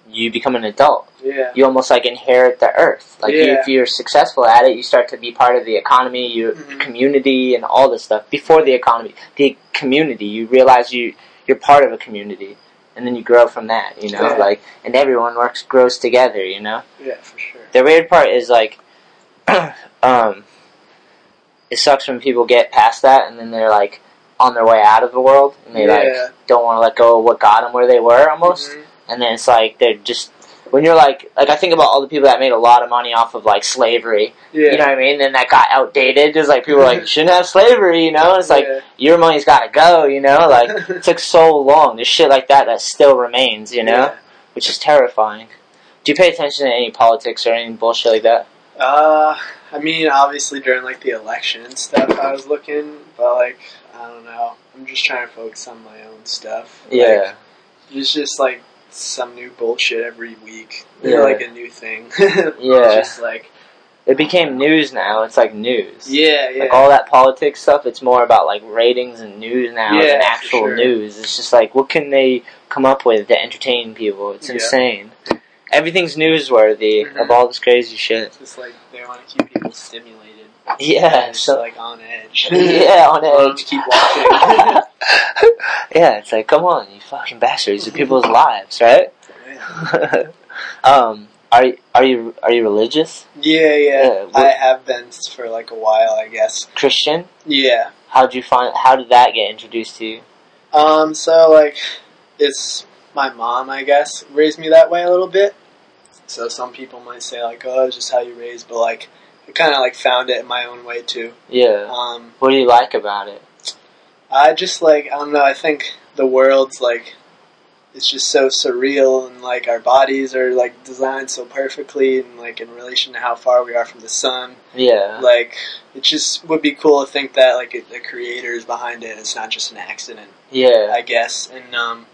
you become an adult Yeah. you almost like inherit the earth. Like you, if you're successful at it, you start to be part of the economy, your Mhm. community, and all this stuff. Before the economy, the community, you realize you you're part of a community, and then you grow from that. You know, Yeah. like and everyone works grows together. You know, Yeah, for sure. the weird part is like, um, it sucks when people get past that and then they're like on their way out of the world and they Yeah. like don't want to let go of what got them where they were almost Mhm. and then it's like they're just when you're like like I think about all the people that made a lot of money off of like slavery, Yeah. you know what I mean? Then that got outdated. There's like people like shouldn't have slavery, you know? It's like Yeah. your money's got to go, you know? Like it took so long. There's shit like that that still remains, you know, Yeah. which is terrifying. Do you pay attention to any politics or any bullshit like that? Uh, I mean, obviously during like the election and stuff, I was looking, but like, I don't know. I'm just trying to focus on my own stuff. Like, Yeah, it's just like some new bullshit every week. Yeah. Yeah. Like a new thing. Yeah. It's just like, it became news now. It's like news. yeah, yeah. Like all that politics stuff, it's more about like ratings and news now Yeah, than actual sure. news. It's just like what can they come up with to entertain people? It's Yeah. insane. Everything's newsworthy of mm-hmm. all this crazy shit. It's just like they want to keep people stimulated. Yeah, so like on edge. yeah, on edge. to keep watching. yeah, it's like come on, you fucking bastards! These are people's lives, right? yeah, um, are you are you are you religious? yeah. Yeah, what- I have been for like a while, I guess. Christian? Yeah. How'd you find? How did that get introduced to you? Um, so like, it's my mom, I guess, raised me that way a little bit. So some people might say like, oh, it's just how you raised, but like, I kind of like found it in my own way too. Yeah. Um, What do you like about it? I just like, I don't know, I think the world's like, it's just so surreal and like our bodies are like designed so perfectly and like in relation to how far we are from the sun. Yeah. Like, it just would be cool to think that like it, the creator is behind it. It's not just an accident. Yeah. I guess. And um,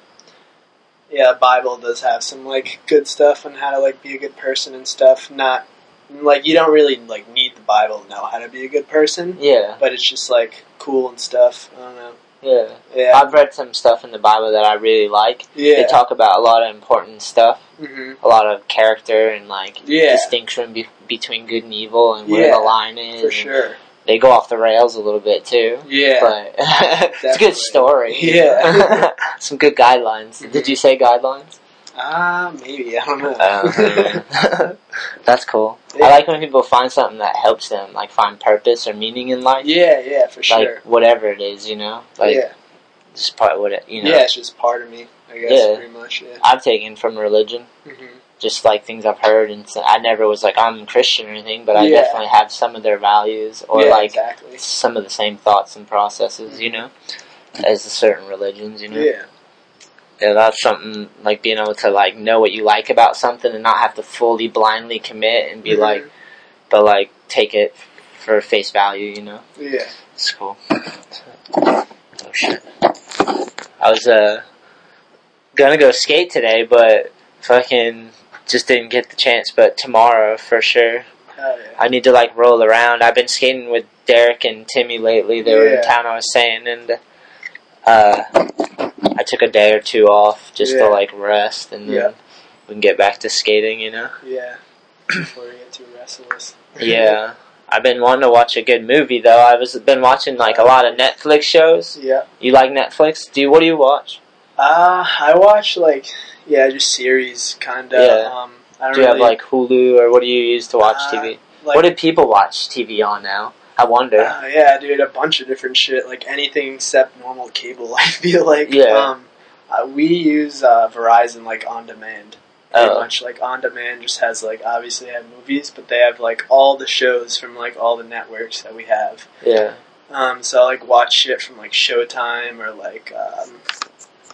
yeah, Bible does have some like good stuff on how to like be a good person and stuff. Not like you don't really like need the Bible to know how to be a good person, Yeah. but it's just like cool and stuff. I don't know. Yeah. Yeah, I've read some stuff in the Bible that I really like. Yeah. They talk about a lot of important stuff, hmm a lot of character and like Yeah. distinction be- between good and evil and where Yeah, the line is. for sure. They go off the rails a little bit too. Yeah, But it's a good story. Yeah. some good guidelines. Did you say guidelines? Ah, maybe I don't know. Um, That's cool. Yeah. I like when people find something that helps them, like find purpose or meaning in life. yeah, yeah, for sure. Like whatever it is, you know, like yeah, just part of what it, you know. yeah, it's just part of me. I guess Yeah. pretty much. Yeah. I've taken from religion, hmm just like things I've heard, and so I never was like I'm Christian or anything, but I Yeah. definitely have some of their values or yeah, like exactly. some of the same thoughts and processes, you know, as the certain religions, you know. Yeah, Yeah, that's something like being able to like know what you like about something and not have to fully blindly commit and be Mhm. like, but like take it for face value, you know. yeah. It's cool. Oh shit. I was uh gonna go skate today, but fucking just didn't get the chance. But tomorrow for sure. Oh yeah. I need to like roll around. I've been skating with Derek and Timmy lately. They were in town. I was saying, and uh, I took a day or two off just Yeah. to like rest, and then Yeah. we can get back to skating. You know? Yeah. Before we get too restless. Yeah. I've been wanting to watch a good movie though. I was been watching like a lot of Netflix shows. Yeah. You like Netflix? Do you, what do you watch? Uh, I watch like yeah, just series kind of. Yeah. Um, I don't Do you have like Hulu or what do you use to watch Uh, TV? like what do people watch TV on now? I wonder. uh, yeah, dude, a bunch of different shit, like anything except normal cable. I feel like Yeah. Um, uh, we use uh, Verizon like on demand. pretty Oh. much like on demand just has like obviously they have movies, but they have like all the shows from like all the networks that we have. Yeah. Um, so I like watch shit from like Showtime or like um,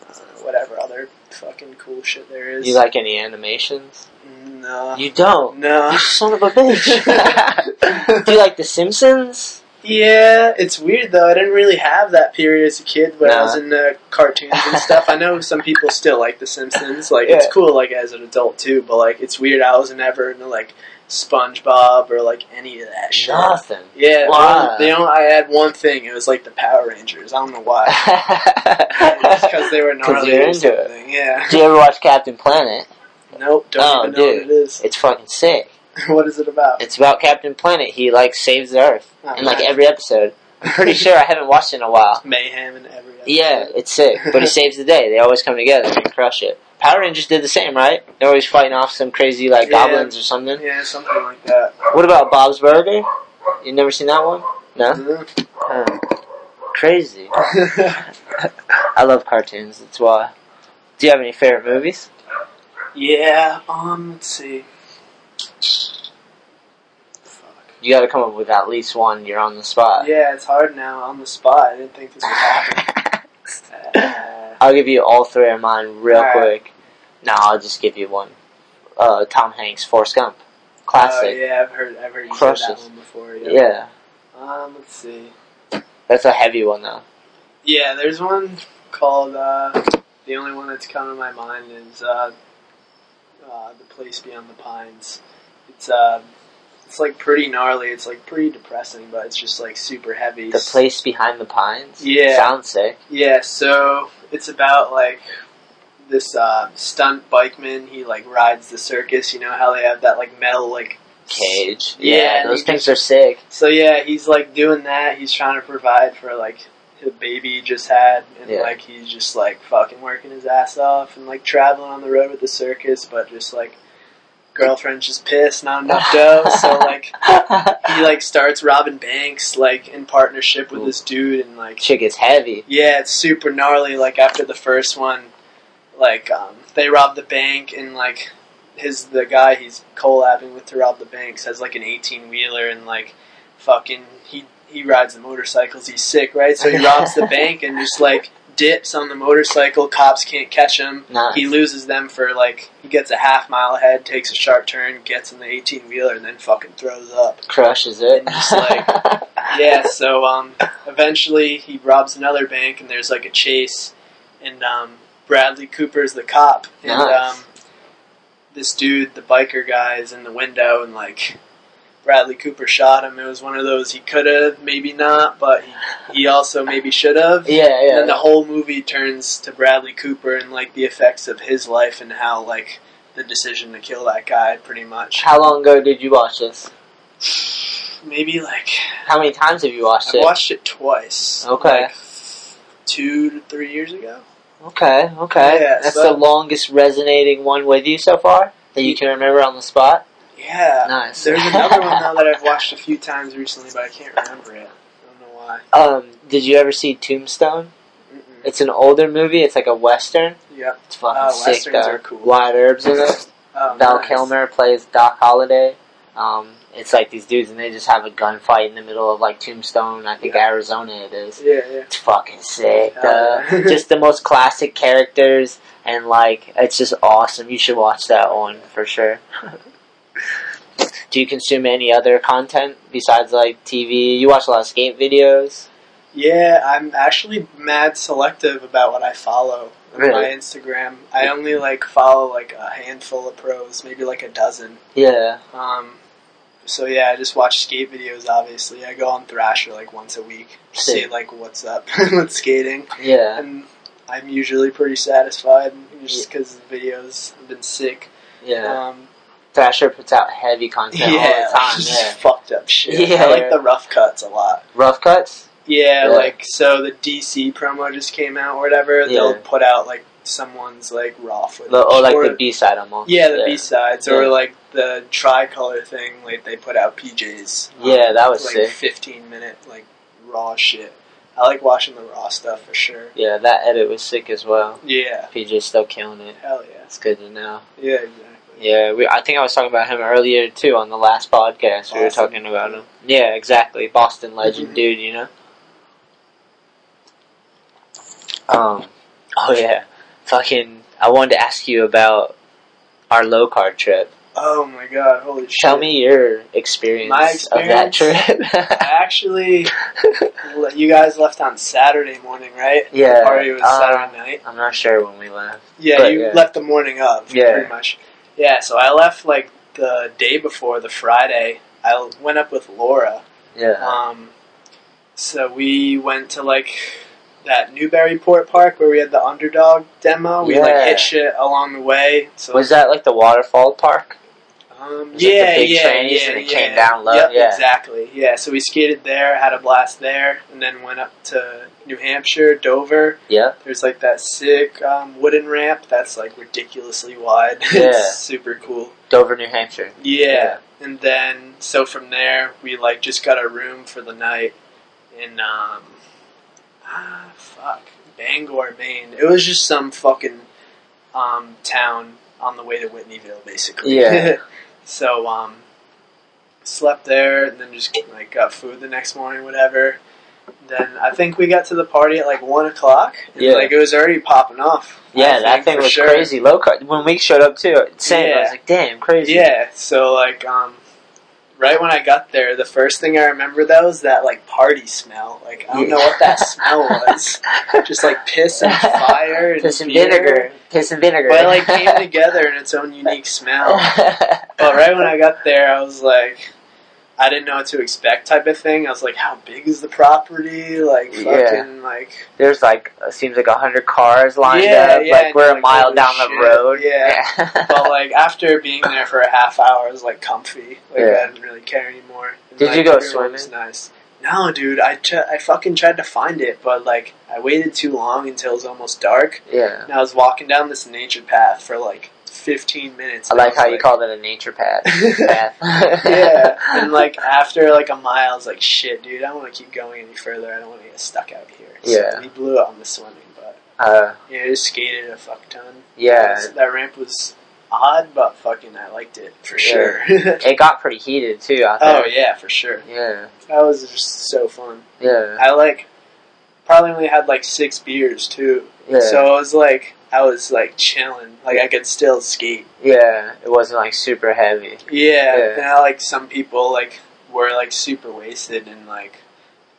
uh, whatever other fucking cool shit there is. You like any animations? No. You don't. no. You son of a bitch. Do you like The Simpsons? Yeah, it's weird though. I didn't really have that period as a kid when I Nah. was into cartoons and stuff. I know some people still like The Simpsons. Like it's cool, like as an adult too. But like it's weird. I was never into like SpongeBob or like any of that shit. Nothing. Yeah, Why? they don't. I had one thing. It was like the Power Rangers. I don't know why. Because they were gnarly you're or into it. Yeah. Do you ever watch Captain Planet? Nope. Don't Oh, even know dude. what it is. It's fucking sick. what is it about? It's about Captain Planet. He like saves the Earth Oh, in like every episode. I'm pretty sure I haven't watched it in a while. mayhem and every. Episode. Yeah, it's sick. But he saves the day. They always come together and crush it. Power Rangers did the same, right? They're always fighting off some crazy like Yeah. goblins or something. Yeah, something like that. What about Bob's Burger? You never seen that one? No. Mhm. Oh. Crazy. I love cartoons. That's why. Do you have any favorite movies? Yeah, um, let's see. Fuck. You got to come up with at least one. You're on the spot. Yeah, it's hard now on the spot. I didn't think this would happen. Uh, I'll give you all three of mine real Alright. quick. No, I'll just give you one. Uh, Tom Hanks, Forrest Gump, oh, classic. yeah, I've heard, I've heard you Crushes. that one before. Yeah. yeah, Um, let's see. that's a heavy one though. Yeah, there's one called, uh, the only one that's come to my mind is, uh, uh, The Place Beyond the Pines. It's, uh, it's like pretty gnarly. It's like pretty depressing, but it's just like super heavy. The place behind the pines. Yeah. sounds sick. Yeah, so it's about like this uh, stunt bikeman. He like rides the circus. You know how they have that like metal like. Cage. Yeah, Yeah, those things just- are sick. So yeah, he's like doing that. He's trying to provide for like the baby he just had, and Yeah. like he's just like fucking working his ass off and like traveling on the road with the circus, but just like girlfriend's just pissed, not enough dough. so like he like starts robbing banks like in partnership with Ooh. this dude, and like Shit gets heavy. yeah, it's super gnarly. Like after the first one, like um, they rob the bank and like his the guy he's collabing with to rob the banks has like an eighteen wheeler and like fucking he he rides the motorcycles. He's sick, right? So he robs the bank and just like dips on the motorcycle. Cops can't catch him. Nice. He loses them for like he gets a half mile ahead, takes a sharp turn, gets in the eighteen wheeler, and then fucking throws up. Crushes it. And just, like, yeah, so um, eventually he robs another bank, and there's like a chase, and um, Bradley Cooper's the cop, and Nice. um, this dude, the biker guy, is in the window, and like Bradley Cooper shot him. It was one of those he could have, maybe not, but he, he also maybe should have. yeah, And yeah. then the whole movie turns to Bradley Cooper and like the effects of his life and how like the decision to kill that guy, pretty much. How long ago did you watch this? Maybe like How many times have you watched it? I've it? watched it twice. Okay. Like, two to three years ago. Okay, okay. Yeah, That's so- the longest resonating one with you so far that you can remember on the spot. Yeah. Nice. There's another one now that I've watched a few times recently, but I can't remember it. I don't know why. Um, did you ever see Tombstone? Mm-mm. It's an older movie. It's like a western. Yeah. It's fucking Uh, sick. westerns though. are cool. Wyatt Earp's in it. Oh, Val nice. Kilmer plays Doc Holliday. Um, it's like these dudes, and they just have a gunfight in the middle of like Tombstone. I think Yeah. Arizona it is. Yeah, yeah. It's fucking sick. Uh, just the most classic characters, and like it's just awesome. You should watch that one for sure. Do you consume any other content besides like TV? You watch a lot of skate videos. Yeah, I'm actually mad selective about what I follow on Really? my Instagram. I only like follow like a handful of pros, maybe like a dozen. Yeah, Um, so yeah, I just watch skate videos. Obviously, I go on Thrasher like once a week, see like what's up with skating, yeah, and I'm usually pretty satisfied just because the videos have been sick. yeah. Um, Thrasher puts out heavy content yeah, all the time. just Yeah, fucked up shit. Yeah. I like the rough cuts a lot. rough cuts. Yeah, Yeah. like so the DC promo just came out or whatever. Yeah. They'll put out like someone's like raw footage, The, or like or, the B side almost. yeah, the B sides, or like the tricolor thing. Like they put out PJs. Um, yeah, that was like sick. fifteen minute like raw shit. I like watching the raw stuff for sure. Yeah, that edit was sick as well. Yeah, PJ's still killing it. hell yeah, It's good to know. yeah, exactly. Yeah, we, I think I was talking about him earlier too on the last podcast. We were talking about him. Yeah, exactly. Boston legend Mhm. dude, you know. Um. Oh yeah. Fucking. I wanted to ask you about our low card trip. Oh my god, holy shit! Tell me your experience, My of that trip. I actually, you guys left on Saturday morning, right? Yeah, The party was uh, Saturday night. I'm not sure when we left. Yeah, you yeah. left the morning of, Yeah. pretty much. Yeah, so I left like the day before, the Friday. I went up with Laura. Yeah. Um, so we went to like that Newburyport Park where we had the underdog demo. We like hit shit along the way. So was that like the waterfall park? Um, Was it the yeah, big yeah, yeah, and it yeah. came down low? Yep, Yeah. exactly. Yeah, so we skated there, had a blast there, and then went up to New Hampshire, Dover. Yeah. There's like that sick um, wooden ramp that's like ridiculously wide. Yeah. it's super cool. Dover, New Hampshire. Yeah. And then so from there we like just got a room for the night in um ah fuck Bangor, Maine. It was just some fucking um town on the way to Whitneyville basically. Yeah. so um slept there and then just like got food the next morning, whatever. Then I think we got to the party at like one o'clock. And Yeah. like it was already popping off. Yeah, that thing was sure. crazy low card. When we showed up too, same. I was like, damn, crazy. Yeah, so like um right when I got there, the first thing I remember though was that like party smell. Like I don't know what that smell was. Just like piss and fire and Piss and beer. vinegar. Piss and vinegar. But it like came together in its own unique smell. But right when I got there I was like I didn't know what to expect type of thing. I was like, how big is the property? Like fucking Yeah. like There's like it seems like a hundred cars lined Yeah, up. yeah, like we're a like, mile down the road. Yeah. but like after being there for a half hour, I was like comfy. Like Yeah. I didn't really care anymore. And, Did like, you go everyone was nice. No, dude. I ch- I fucking tried to find it, but like I waited too long until it was almost dark. yeah. And I was walking down this nature path for like 15 minutes. I like was how you called it a nature path. yeah, and like after like a mile, I was like, "Shit, dude, I don't want to keep going any further. I don't want to get stuck out here." So Yeah. we blew it on the swimming, but uh, yeah, just skated a fuck ton. yeah. that ramp was odd, but fucking, I liked it for Yeah. sure. It got pretty heated too oh yeah, for sure. Yeah. That was just so fun. Yeah. I like probably only had like six beers too, Yeah. so it was like I was like chilling. Like I could still skate. yeah. It wasn't like super heavy. Yeah, Yeah. and I like some people like were like super wasted and like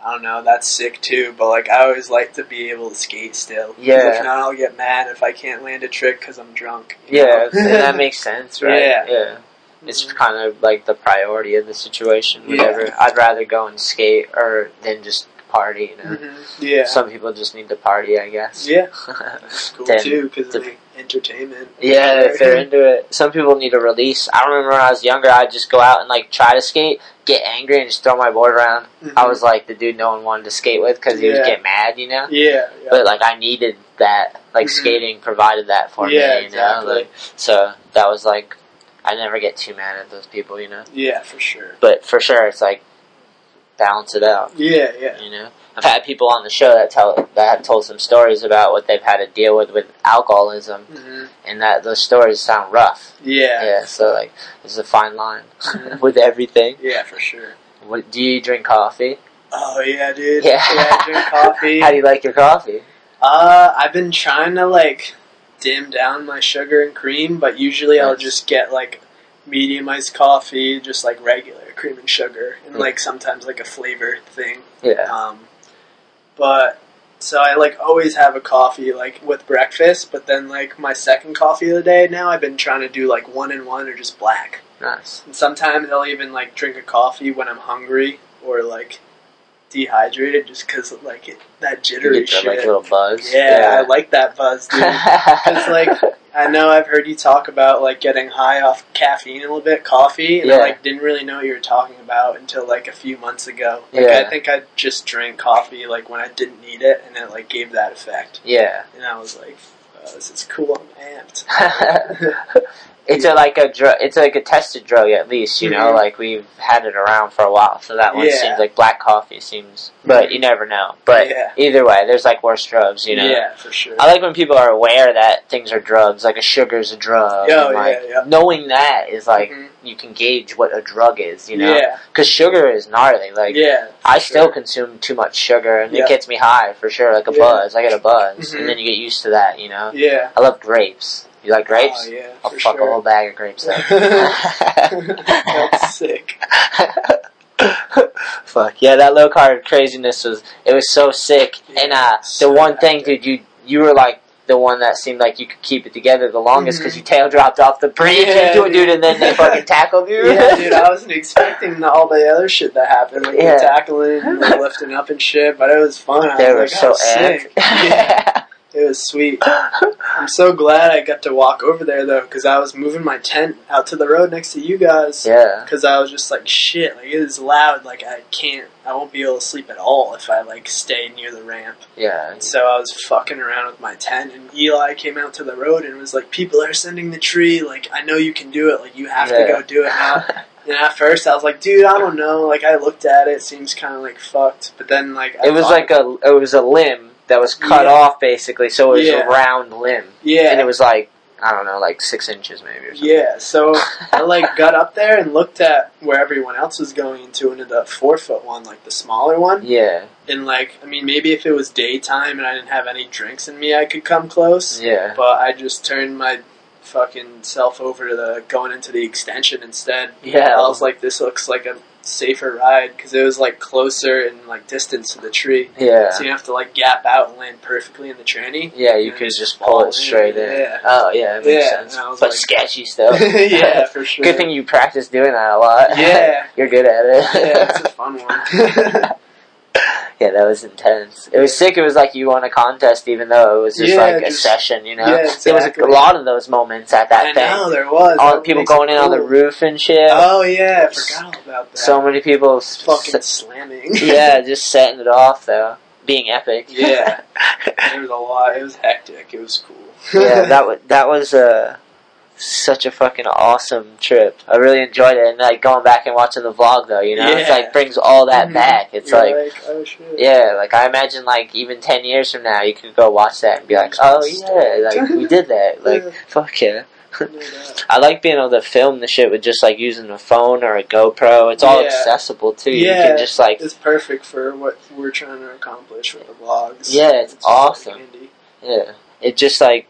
I don't know, that's sick too. But like I always like to be able to skate still. Yeah. If not, I'll get mad if I can't land a trick because I'm drunk. Yeah, that makes sense, right? Yeah. Yeah. It's mm-hmm. kind of like the priority of the situation. Yeah. Whatever. I'd rather go and skate or than just party. You know. Mhm. Yeah. Some people just need to party, I guess. Yeah. It's cool too because like entertainment. Yeah, if they're into it. Some people need a release. I remember when I was younger, I'd just go out and like try to skate, get angry, and just throw my board around. Mhm. I was like the dude no one wanted to skate with because he Yeah. would get mad, you know. Yeah. yeah. But like I needed that, like Mhm. skating provided that for Yeah, me, you exactly. know. Like so that was like I never get too mad at those people, you know. yeah, for sure. But for sure, it's like balance it out, Yeah, yeah. you know. I've had people on the show that tell that have told some stories about what they've had to deal with with alcoholism, hmm and that those stories sound rough. Yeah. Yeah, so like there's a fine line Mhm. with everything. Yeah, for sure. What, do you drink coffee? Oh yeah, dude. Yeah. I drink coffee. How do you like your coffee? Uh, I've been trying to like dim down my sugar and cream, but usually I'll just get like medium iced coffee, just like regular cream and sugar, and Yeah. like sometimes like a flavor thing. Yeah. Um, but so I like always have a coffee like with breakfast, but then like my second coffee of the day now I've been trying to do like one and one or just black. Nice. And sometimes I'll even like drink a coffee when I'm hungry or like dehydrated, just because like it, that You jittery get that shit. like little buzz. yeah, I like that buzz, dude. Because like I know I've heard you talk about like getting high off caffeine a little bit, coffee, and Yeah. I like didn't really know what you were talking about until like a few months ago. Like Yeah. I think I just drank coffee like when I didn't need it, and it like gave that effect, yeah. and I was like, oh, "This is cool. I'm amped." It's a like a drug. It's like a tested drug at least. You know, Mhm. like we've had it around for a while. So that one Yeah. seems like black coffee seems, but you never know. But Yeah. either way, there's like worse drugs. You know. Yeah, for sure. I like when people are aware that things are drugs, like a sugar's a drug. Oh, and, like, yeah, yeah. Knowing that is like Mhm. you can gauge what a drug is, you know. Yeah, Because sugar is gnarly. Like yeah. I for still sure. consume too much sugar, and Yeah. it gets me high for sure, like a buzz. I get a buzz, and then you get used to that, you know. Yeah. I love grapes. You like grapes? Oh, yeah, I'll for fuck sure. a whole bag of grapes up. That's sick. Fuck yeah, that low card craziness was it was so sick. Yeah, and uh, the one thing, dude, you you were like the one that seemed like you could keep it together the longest because Mhm. you tail dropped off the bridge Yeah, into it, dude, and then they fucking tackled you. yeah, dude, I wasn't expecting all the other shit that happened, like Yeah. the tackling and lifting up and shit, but it was fun. I they were was like, so oh, sick. Yeah, amped. It was sweet. I'm so glad I got to walk over there though, because I was moving my tent out to the road next to you guys. yeah. Because I was just like, shit, like it is loud. Like I can't, I won't be able to sleep at all if I like stay near the ramp. Yeah. And So I was fucking around with my tent, and Eli came out to the road and was like, "People are sending the tree. Like, I know you can do it. Like, you have Yeah. to go do it now." and at first, I was like, "Dude, I don't know." Like, I looked at it, it seems kind of like fucked. But then, like, I It was like a it was a limb that was cut Yeah. off basically, so it was Yeah. a round limb, yeah, and it was like I don't know, like six inches maybe or something. yeah. So I like got up there and looked at where everyone else was going into, into the four foot one, like the smaller one. Yeah, And like, I mean, maybe if it was daytime and I didn't have any drinks in me, I could come close. yeah, but I just turned my fucking self over to the going into the extension instead. yeah. I was like, this looks like a safer ride because it was like closer and like distance to the tree, yeah. so you have to like gap out and land perfectly in the tranny. Yeah, you could just pull it straight in. yeah. Oh yeah, that makes Yeah, sense. and I was But like- sketchy still. yeah, for sure. Good thing you practice doing that a lot. Yeah. You're good at it. Yeah, it's a fun one. Yeah, that was intense. It was sick. It was like you won a contest, even though it was just Yeah, like a session. You know, yeah, there was exactly. a lot of those moments at that I thing. know there was All That people going in on the roof and shit. Oh yeah, I forgot all about that. so many people. fucking s- slamming. yeah, just setting it off though, being epic. Yeah. There was a lot. It was hectic. It was cool. yeah, that was that was uh, such a fucking awesome trip. I really enjoyed it, and like going back and watching the vlog though, you know, it's like brings all that Mhm. back. It's You're like, oh shit. yeah, like I imagine like even ten years from now, you could go watch that and be like, oh yeah, like we did that. Like Yeah. fuck yeah. I like being able to film the shit with just like using a phone or a GoPro. It's all Yeah. accessible too. You Yeah. can just like It's perfect for what we're trying to accomplish with the vlogs. Yeah, it's just, like, awesome. handy. Yeah, it just like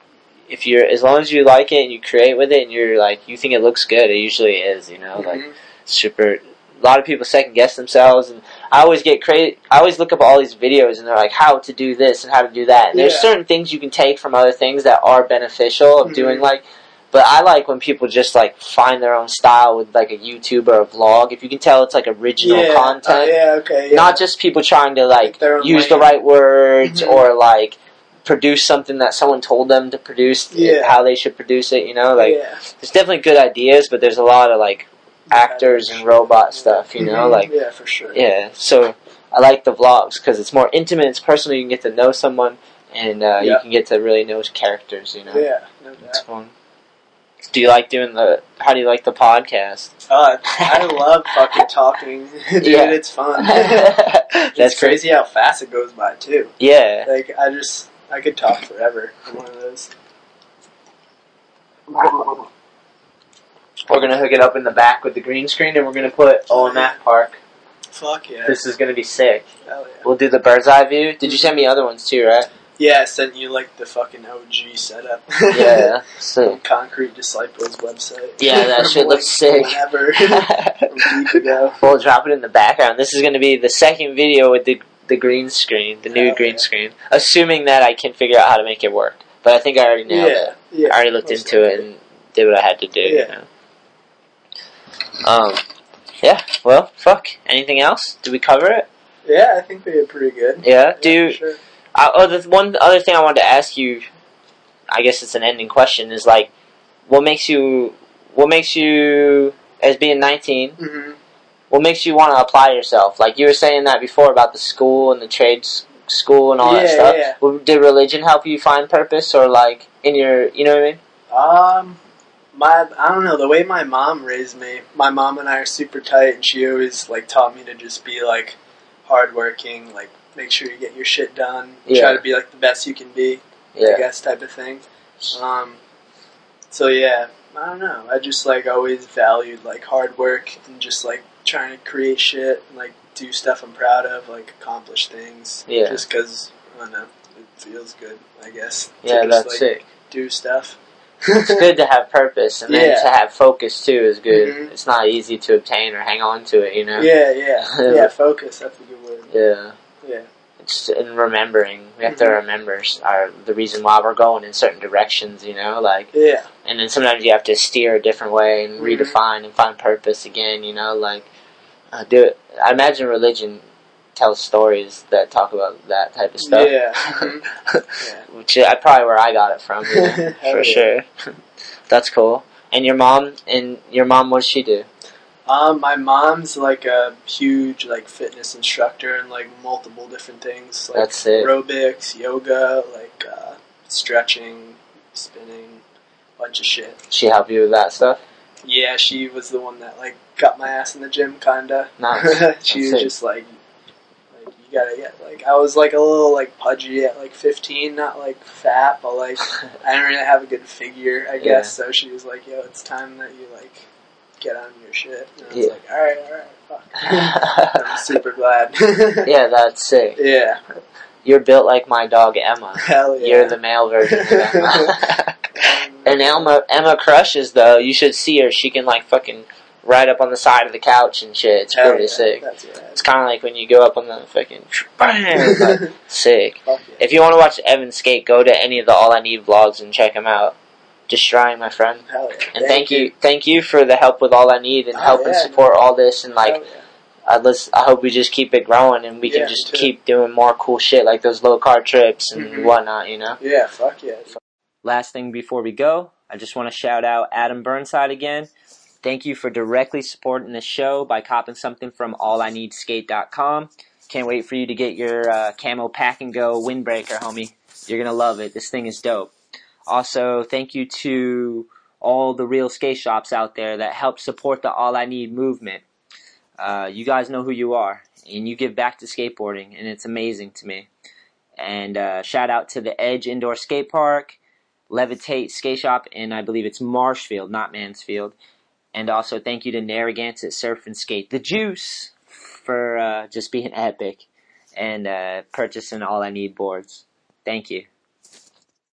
if you're as long as you like it and you create with it and you're like you think it looks good, it usually is. You know, like Mhm. super. A lot of people second guess themselves, and I always get crazy. I always look up all these videos and they're like how to do this and how to do that. And there's certain things you can take from other things that are beneficial of Mhm. doing like. But I like when people just like find their own style with like a YouTube or a vlog. If you can tell it's like original yeah. content, Oh, yeah. Okay. Yeah. not just people trying to like Like use the right words Mhm. or like produce something that someone told them to produce Yeah. how they should produce it you know like yeah. there's definitely good ideas but there's a lot of like actors and robot stuff you know Mhm. like yeah, for sure. yeah so i like the vlogs because it's more intimate it's personal you can get to know someone and uh, you can get to really know characters you know Yeah. No it's fun do you like doing the how do you like the podcast Uh, I love fucking talking, dude. Yeah. It's fun. that's it's crazy how fast it goes by too. yeah Like I just, I could talk forever. I'm one of those. We're gonna hook it up in the back with the green screen, and we're gonna put OMF Park. Fuck yeah. This is gonna be sick. Hell yeah. We'll do the bird's eye view. Did you send me other ones too, right? Yeah, I sent you like the fucking OG setup. Yeah. So Concrete Disciples website. Yeah, that shit looks sick. Whenever. From deep ago. we'll drop it in the background. This is gonna be the second video with the the green screen, the new Hell green yeah. screen. Assuming that I can figure out how to make it work. But I think I already nailed it. Yeah, yeah. I already looked into it and did what I had to do. You Yeah. know? Um. Yeah. Well, fuck. Anything else? Did we cover it? Yeah, I think we did pretty good. Yeah. Do Yeah, you, sure. Uh, oh, the one other thing I wanted to ask you, I guess it's an ending question, is like, what makes you, what makes you, as being 19, Mhm. What makes you want to apply yourself? Like you were saying that before about the school and the trades school and all that stuff. yeah. Well, Did religion help you find purpose, or like in your, you know what I mean? Um, my I don't know the way my mom raised me. My mom and I are super tight, and she always like taught me to just be like hardworking, like make sure you get your shit done, Yeah. try to be like the best you can be, I Yeah. guess type of thing. Um, so yeah, I don't know. I just like always valued like hard work and just like trying to create shit and like do stuff I'm proud of, like accomplish things. Yeah. Just because I don't know, it feels good. I guess. to Yeah, just, that's like, sick. Do stuff. It's good to have purpose, and then to have focus too is good. Mhm. It's not easy to obtain or hang on to it, you know. Yeah, yeah, yeah. Focus. That's a good word. Yeah. Yeah. It's in remembering. We have to Mhm. remember our the reason why we're going in certain directions, you know, like Yeah. and then sometimes you have to steer a different way and Mhm. redefine and find purpose again, you know, like uh, do it. I imagine religion tells stories that talk about that type of stuff. Yeah. Yeah. Which I probably where I got it from, Hell for yeah. sure. That's cool. And your mom and your mom, what does she do? Um, my mom's like a huge like fitness instructor in like multiple different things, like That's it. aerobics, yoga, like uh, stretching, spinning, bunch of shit. She help you with that stuff? Yeah, she was the one that like got my ass in the gym, kinda. Nice. she That's was just like, like you gotta get like I was like a little like pudgy at like 15, not like fat, but like I didn't really have a good figure, I guess. So she was like, "Yo, it's time that you like get on your shit." And I was Yeah. like, "All right, all right, fuck." I'm super glad. yeah, that's sick. yeah, You're built like my dog Emma. hell yeah. You're the male version of Emma. and Emma Emma crushes though. You should see her. She can like fucking ride up on the side of the couch and shit. It's Hell pretty yeah, sick. That's. It's kind of like when you go up on the fucking bam, like, sick. Yeah. If you want to watch Evan skate, go to any of the All I Need vlogs and check him out. Just trying, my friend. Hell yeah. And thank, you, thank you for the help with All I Need and Oh, help and yeah, support all this. And like, Hell. I let's I hope we just keep it growing and we Yeah, can just too. keep doing more cool shit like those low car trips and Mhm. whatnot. You know. Yeah, fuck yeah. Last thing before we go, I just want to shout out Adam Burnside again. Thank you for directly supporting the show by copping something from allineedskate.com. Can't wait for you to get your uh, camo pack and go windbreaker, homie. You're gonna love it. This thing is dope. Also, thank you to all the real skate shops out there that help support the All I Need movement. Uh, you guys know who you are, and you give back to skateboarding, and it's amazing to me. And uh, shout out to the Edge Indoor Skate Park, Levitate Skate Shop, and I believe it's Marshfield, not Mansfield. And also thank you to Narragansett Surf and Skate, the Juice, for uh, just being epic and uh, purchasing all I need boards. Thank you.